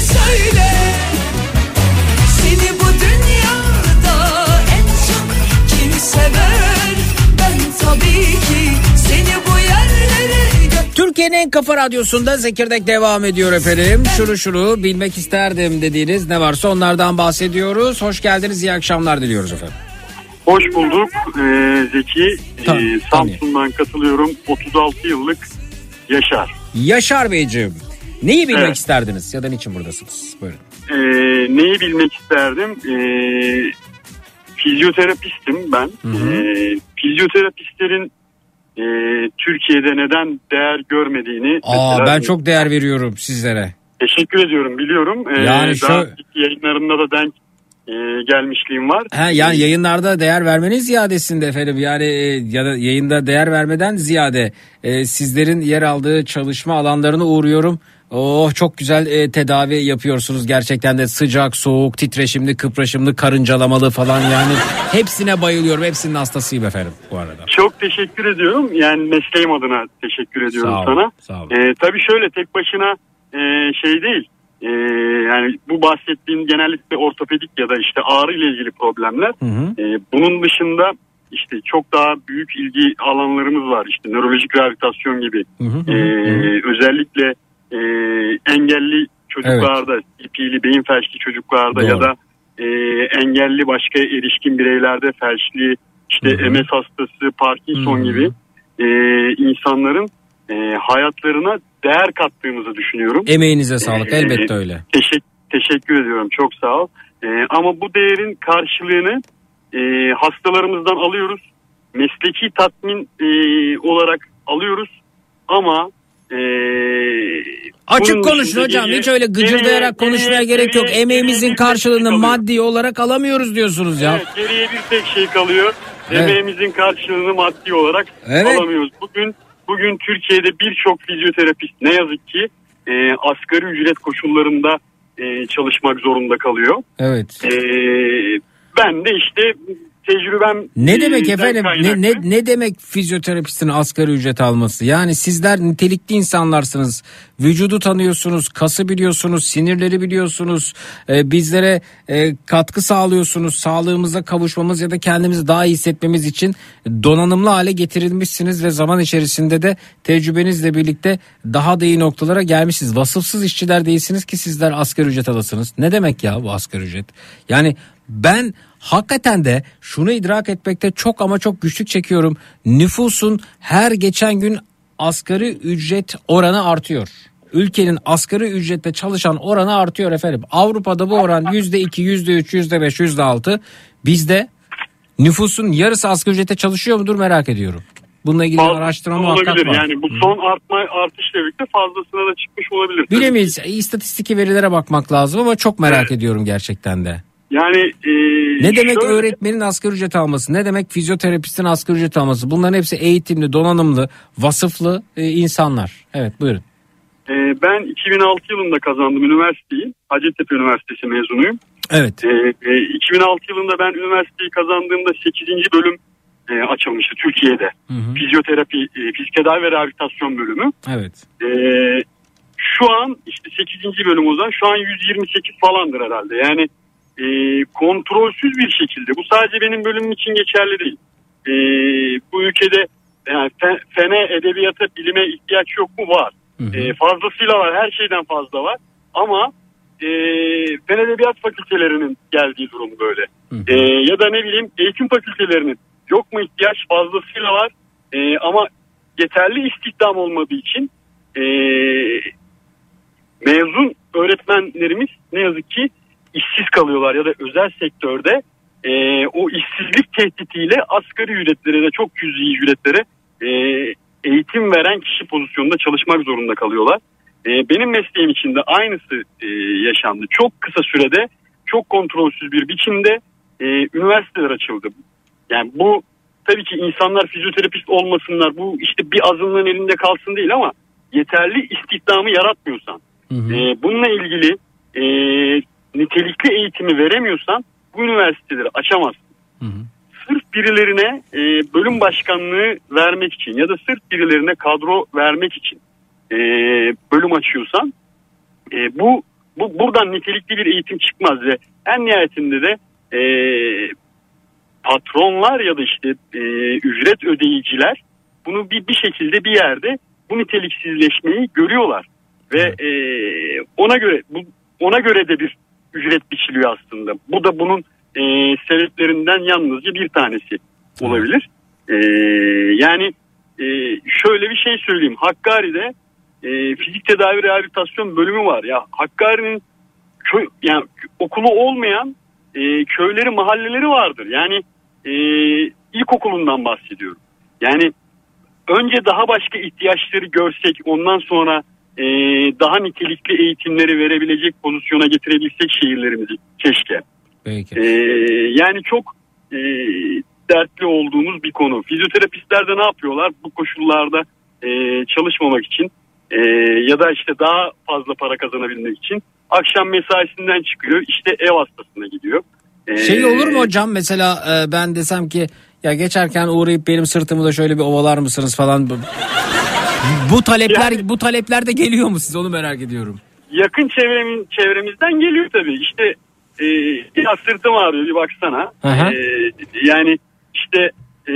söyle söyle Seni bu dünyada en çok kim sever Ben tabii ki seni bu yerlere Türkiye'nin en kafa radyosunda Zekirdek devam ediyor efendim. Şunu şunu bilmek isterdim dediğiniz ne varsa onlardan bahsediyoruz. Hoş geldiniz iyi akşamlar diliyoruz efendim. Hoş bulduk Ee, Zeki. Ee, Tamam, Samsun'dan katılıyorum. 36 yıllık Yaşar. Yaşar Beyciğim neyi bilmek Evet. isterdiniz ya da niçin buradasınız? Buyurun. Ee, neyi bilmek isterdim? Ee, fizyoterapistim ben. Ee, fizyoterapistlerin e, Türkiye'de neden değer görmediğini Aa, mesela- ben çok değer veriyorum sizlere. teşekkür ediyorum biliyorum. Ee, Yani şu- daha yayınlarında da denk e, gelmişliğim var. Ha, yani yayınlarda değer vermenin ziyadesinde efendim yani e, ya da yayında değer vermeden ziyade e, sizlerin yer aldığı çalışma alanlarına uğruyorum. Oh çok güzel e, tedavi yapıyorsunuz gerçekten de sıcak, soğuk, titreşimli, kıpraşımlı, karıncalamalı falan yani hepsine bayılıyorum. Hepsinin hastasıyım efendim bu arada. Çok teşekkür ediyorum. Yani mesleğim adına teşekkür ediyorum Sağ olun, sana. sağ olun. Ee, tabii şöyle tek başına e, şey değil. Ee, yani bu bahsettiğim genellikle ortopedik ya da işte ağrı ile ilgili problemler. Ee, bunun dışında işte çok daha büyük ilgi alanlarımız var. İşte nörolojik rehabilitasyon gibi. Ee, özellikle e, engelli çocuklarda, ipili beyin felçli çocuklarda Doğru. ya da e, engelli başka erişkin bireylerde felçli, işte MS hastası, Parkinson gibi e, insanların e, hayatlarına değer kattığımızı düşünüyorum. Emeğinize sağlık Ee, elbette öyle. Teşekkür, teşekkür ediyorum çok sağ ol. Ee, ama bu değerin karşılığını e, hastalarımızdan alıyoruz. Mesleki tatmin e, olarak alıyoruz ama e, Açık konuşun hocam hiç öyle gıcırdayarak geriye- konuşmaya geriye- gerek yok. geriye- Emeğimizin geriye bir karşılığını şey maddi olarak alamıyoruz diyorsunuz ya. Evet, geriye bir tek şey kalıyor. Evet. Emeğimizin karşılığını maddi olarak Evet. alamıyoruz. Bugün bugün Türkiye'de birçok fizyoterapist ne yazık ki e, asgari ücret koşullarında e, çalışmak zorunda kalıyor. Evet. E, ben de işte tecrübem Ne demek e, efendim? Ne, kaynaklı. ne, ne demek fizyoterapistin asgari ücret alması? Yani sizler nitelikli insanlarsınız. Vücudu tanıyorsunuz, kası biliyorsunuz, sinirleri biliyorsunuz. Ee, bizlere e, katkı sağlıyorsunuz. Sağlığımıza kavuşmamız ya da kendimizi daha iyi hissetmemiz için donanımlı hale getirilmişsiniz ve zaman içerisinde de tecrübenizle birlikte daha da iyi noktalara gelmişsiniz. Vasıfsız işçiler değilsiniz ki sizler asgari ücret alasınız. Ne demek ya bu asgari ücret? Yani ben hakikaten de şunu idrak etmekte çok ama çok güçlük çekiyorum. Nüfusun her geçen gün asgari ücret oranı artıyor. Ülkenin asgari ücretle çalışan oranı artıyor efendim. Avrupa'da bu oran yüzde iki, yüzde üç, yüzde beş, yüzde altı. Bizde nüfusun yarısı asgari ücrete çalışıyor mudur merak ediyorum. Bununla ilgili Fazlası araştırma muhakkak var. Yani bu son artma artışla birlikte fazlasına da çıkmış olabilir. Bilemeyiz. İstatistiki verilere bakmak lazım ama çok merak ediyorum gerçekten de. Yani e, Ne demek şöyle- öğretmenin asgari ücret alması? Ne demek fizyoterapistin asgari ücret alması? Bunların hepsi eğitimli, donanımlı, vasıflı e, insanlar. Evet buyurun. e, ben 2006 yılında kazandım üniversiteyi. Hacettepe Üniversitesi mezunuyum. Evet. E, e, 2006 yılında ben üniversiteyi kazandığımda 8. bölüm e, açılmıştı Türkiye'de. Fizyoterapi, e, fizik tedavi ve rehabilitasyon bölümü. Evet. E, şu an işte 8. bölüm o zaman şu an 128 falandır herhalde. Yani e, kontrolsüz bir şekilde bu sadece benim bölümüm için geçerli değil. E, bu ülkede yani fe- fene, edebiyata, bilime ihtiyaç yok mu? Var. E, fazlasıyla var. Her şeyden fazla var. Ama e, fen edebiyat fakültelerinin geldiği durum böyle. E, ya da ne bileyim eğitim fakültelerinin yok mu ihtiyaç fazlasıyla var. E, ama yeterli istihdam olmadığı için e, mezun öğretmenlerimiz ne yazık ki işsiz kalıyorlar ya da özel sektörde e, o işsizlik tehditiyle asgari ücretlere de çok cüzi ücretlere e, eğitim veren kişi pozisyonunda çalışmak zorunda kalıyorlar. E, benim mesleğim için de aynısı e, yaşandı. Çok kısa sürede çok kontrolsüz bir biçimde e, üniversiteler açıldı. Yani bu tabii ki insanlar fizyoterapist olmasınlar bu işte bir azınlığın elinde kalsın değil ama yeterli istihdamı yaratmıyorsan e, bununla ilgili e, nitelikli eğitimi veremiyorsan bu üniversiteleri açamazsın. Sırf birilerine e, bölüm başkanlığı vermek için ya da sırf birilerine kadro vermek için e, bölüm açıyorsan e, bu, bu buradan nitelikli bir eğitim çıkmaz ve en nihayetinde de e, patronlar ya da işte e, ücret ödeyiciler bunu bir bir şekilde bir yerde bu niteliksizleşmeyi görüyorlar. Ve e, ona göre bu ona göre de bir ücret biçiliyor aslında. Bu da bunun e, sebeplerinden yalnızca bir tanesi olabilir. E, yani e, şöyle bir şey söyleyeyim. Hakkari'de e, fizik tedavi rehabilitasyon bölümü var. Ya Hakkari'nin köy, yani okulu olmayan e, köyleri mahalleleri vardır. Yani e, ilkokulundan bahsediyorum. Yani önce daha başka ihtiyaçları görsek ondan sonra e, daha nitelikli eğitimleri verebilecek pozisyona getirebilsek şehirlerimizi keşke. Peki. E, yani çok e, dertli olduğumuz bir konu. Fizyoterapistler de ne yapıyorlar? Bu koşullarda e, çalışmamak için e, ya da işte daha fazla para kazanabilmek için akşam mesaisinden çıkıyor işte ev hastasına gidiyor. E, Şey olur mu hocam mesela e, ben desem ki ya geçerken uğrayıp benim sırtımı da şöyle bir ovalar mısınız falan. Bu- Bu talepler bu talepler de geliyor mu siz onu merak ediyorum. yakın çevremin, çevremizden geliyor tabii. İşte e, ya sırtım ağrıyor bir baksana. Aha. E, yani işte e,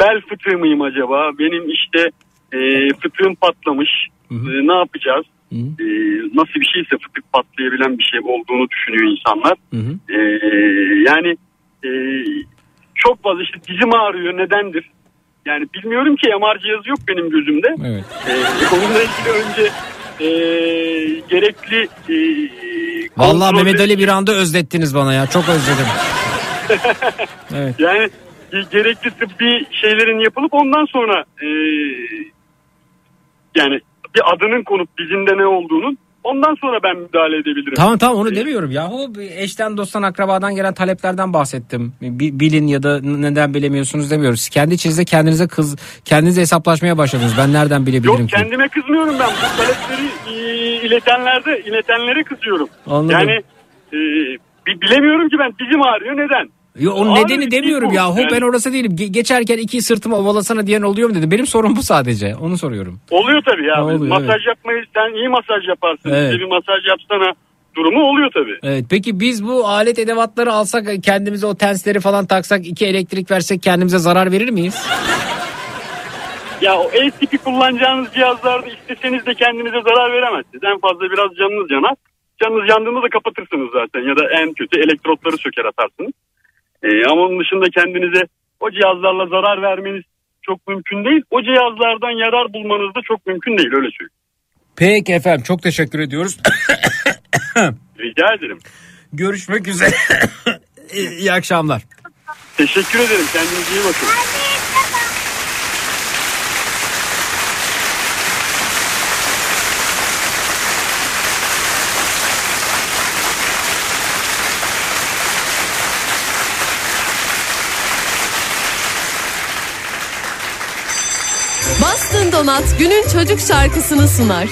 bel fıtığı mıyım acaba? Benim işte e, fıtığım patlamış. E, ne yapacağız? E, nasıl bir şeyse fıtık patlayabilen bir şey olduğunu düşünüyor insanlar. E, yani e, çok fazla işte dizim ağrıyor nedendir? Yani bilmiyorum ki MR cihazı yok benim gözümde. Evet. Ee, konuyla ilgili önce e, gerekli e, Vallahi kontrol- Mehmet Ali bir anda özlettiniz bana ya çok özledim. Evet. yani ge- gerekli tıbbi şeylerin yapılıp ondan sonra e, yani bir adının konup dizinde ne olduğunun ondan sonra ben müdahale edebilirim. Tamam tamam onu demiyorum yahu eşten dosttan akrabadan gelen taleplerden bahsettim. Bi- Bilin ya da neden bilemiyorsunuz demiyoruz. Kendi içinizde kendinize kız kendinize hesaplaşmaya başladınız. Ben nereden bilebilirim Yok ki? kendime kızmıyorum ben. Bu talepleri iletenlerde iletenlere kızıyorum. Anladım. Yani e, bi- bilemiyorum ki ben dizim ağrıyor neden? Yo, onun Ağrıyor, nedeni demiyorum bu. yahu Yani- ben orası değilim. Ge- geçerken iki sırtımı ovalasana diyen oluyor mu dedi. Benim sorun bu sadece. Onu soruyorum. Oluyor tabii ya. Oluyor, masaj evet. yapmayı sen iyi masaj yaparsın. Evet. Bir masaj yapsana durumu oluyor tabii. Evet peki biz bu alet edevatları alsak kendimize o tensleri falan taksak iki elektrik versek kendimize zarar verir miyiz? Ya o el tipi kullanacağınız cihazlarda isteseniz de kendinize zarar veremezsiniz. En fazla biraz canınız yanar. Canınız yandığında da kapatırsınız zaten ya da en kötü elektrotları söker atarsınız. Ee, ama onun dışında kendinize o cihazlarla zarar vermeniz çok mümkün değil. O cihazlardan yarar bulmanız da çok mümkün değil öyle söyleyeyim. Peki efendim çok teşekkür ediyoruz. Rica ederim. Görüşmek üzere. iyi akşamlar. Teşekkür ederim. Kendinize iyi bakın. Bastın Donat günün çocuk şarkısını sunar.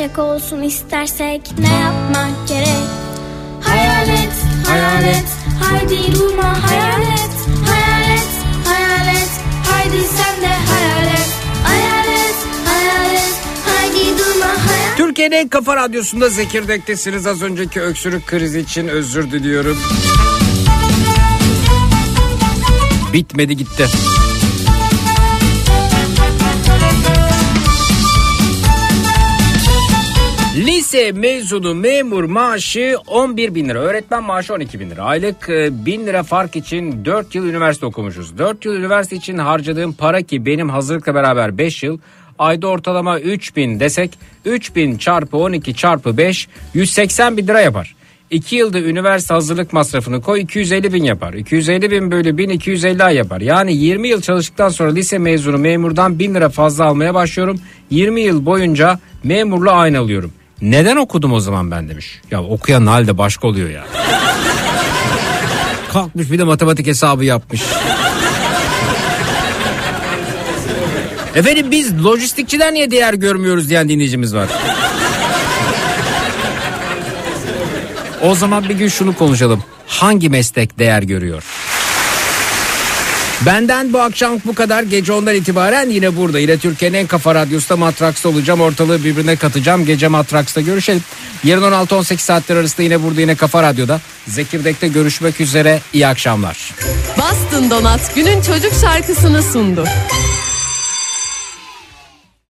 Gerçek olsun istersek ne yapmak gerek Hayal et, hayal et, haydi durma hayal et Hayal et, hayal et, haydi sen de hayal et Türkiye'nin en kafa radyosunda Zekirdek'tesiniz. Az önceki öksürük krizi için özür diliyorum. Bitmedi gitti. Lise mezunu memur maaşı 11 bin lira. Öğretmen maaşı 12 bin lira. Aylık e, 1000 lira fark için 4 yıl üniversite okumuşuz. 4 yıl üniversite için harcadığım para ki benim hazırlıkla beraber 5 yıl. Ayda ortalama 3000 desek 3000 çarpı 12 çarpı 5 180 bin lira yapar. 2 yılda üniversite hazırlık masrafını koy 250 bin yapar. 250 bin bölü 1000 250 ay yapar. Yani 20 yıl çalıştıktan sonra lise mezunu memurdan 1000 lira fazla almaya başlıyorum. 20 yıl boyunca memurla aynı alıyorum. Neden okudum o zaman ben demiş. Ya okuyan halde başka oluyor ya. Kalkmış bir de matematik hesabı yapmış. Efendim biz lojistikçiden niye değer görmüyoruz diyen dinleyicimiz var. O zaman bir gün şunu konuşalım. Hangi meslek değer görüyor? Benden bu akşam bu kadar. Gece ondan itibaren yine burada. Yine Türkiye'nin en kafa radyosunda Matraks'ta olacağım. Ortalığı birbirine katacağım. Gece Matraks'ta görüşelim. Yarın 16-18 saatler arasında yine burada yine Kafa Radyo'da. Zekirdek'te görüşmek üzere. İyi akşamlar. Bastın Donat günün çocuk şarkısını sundu.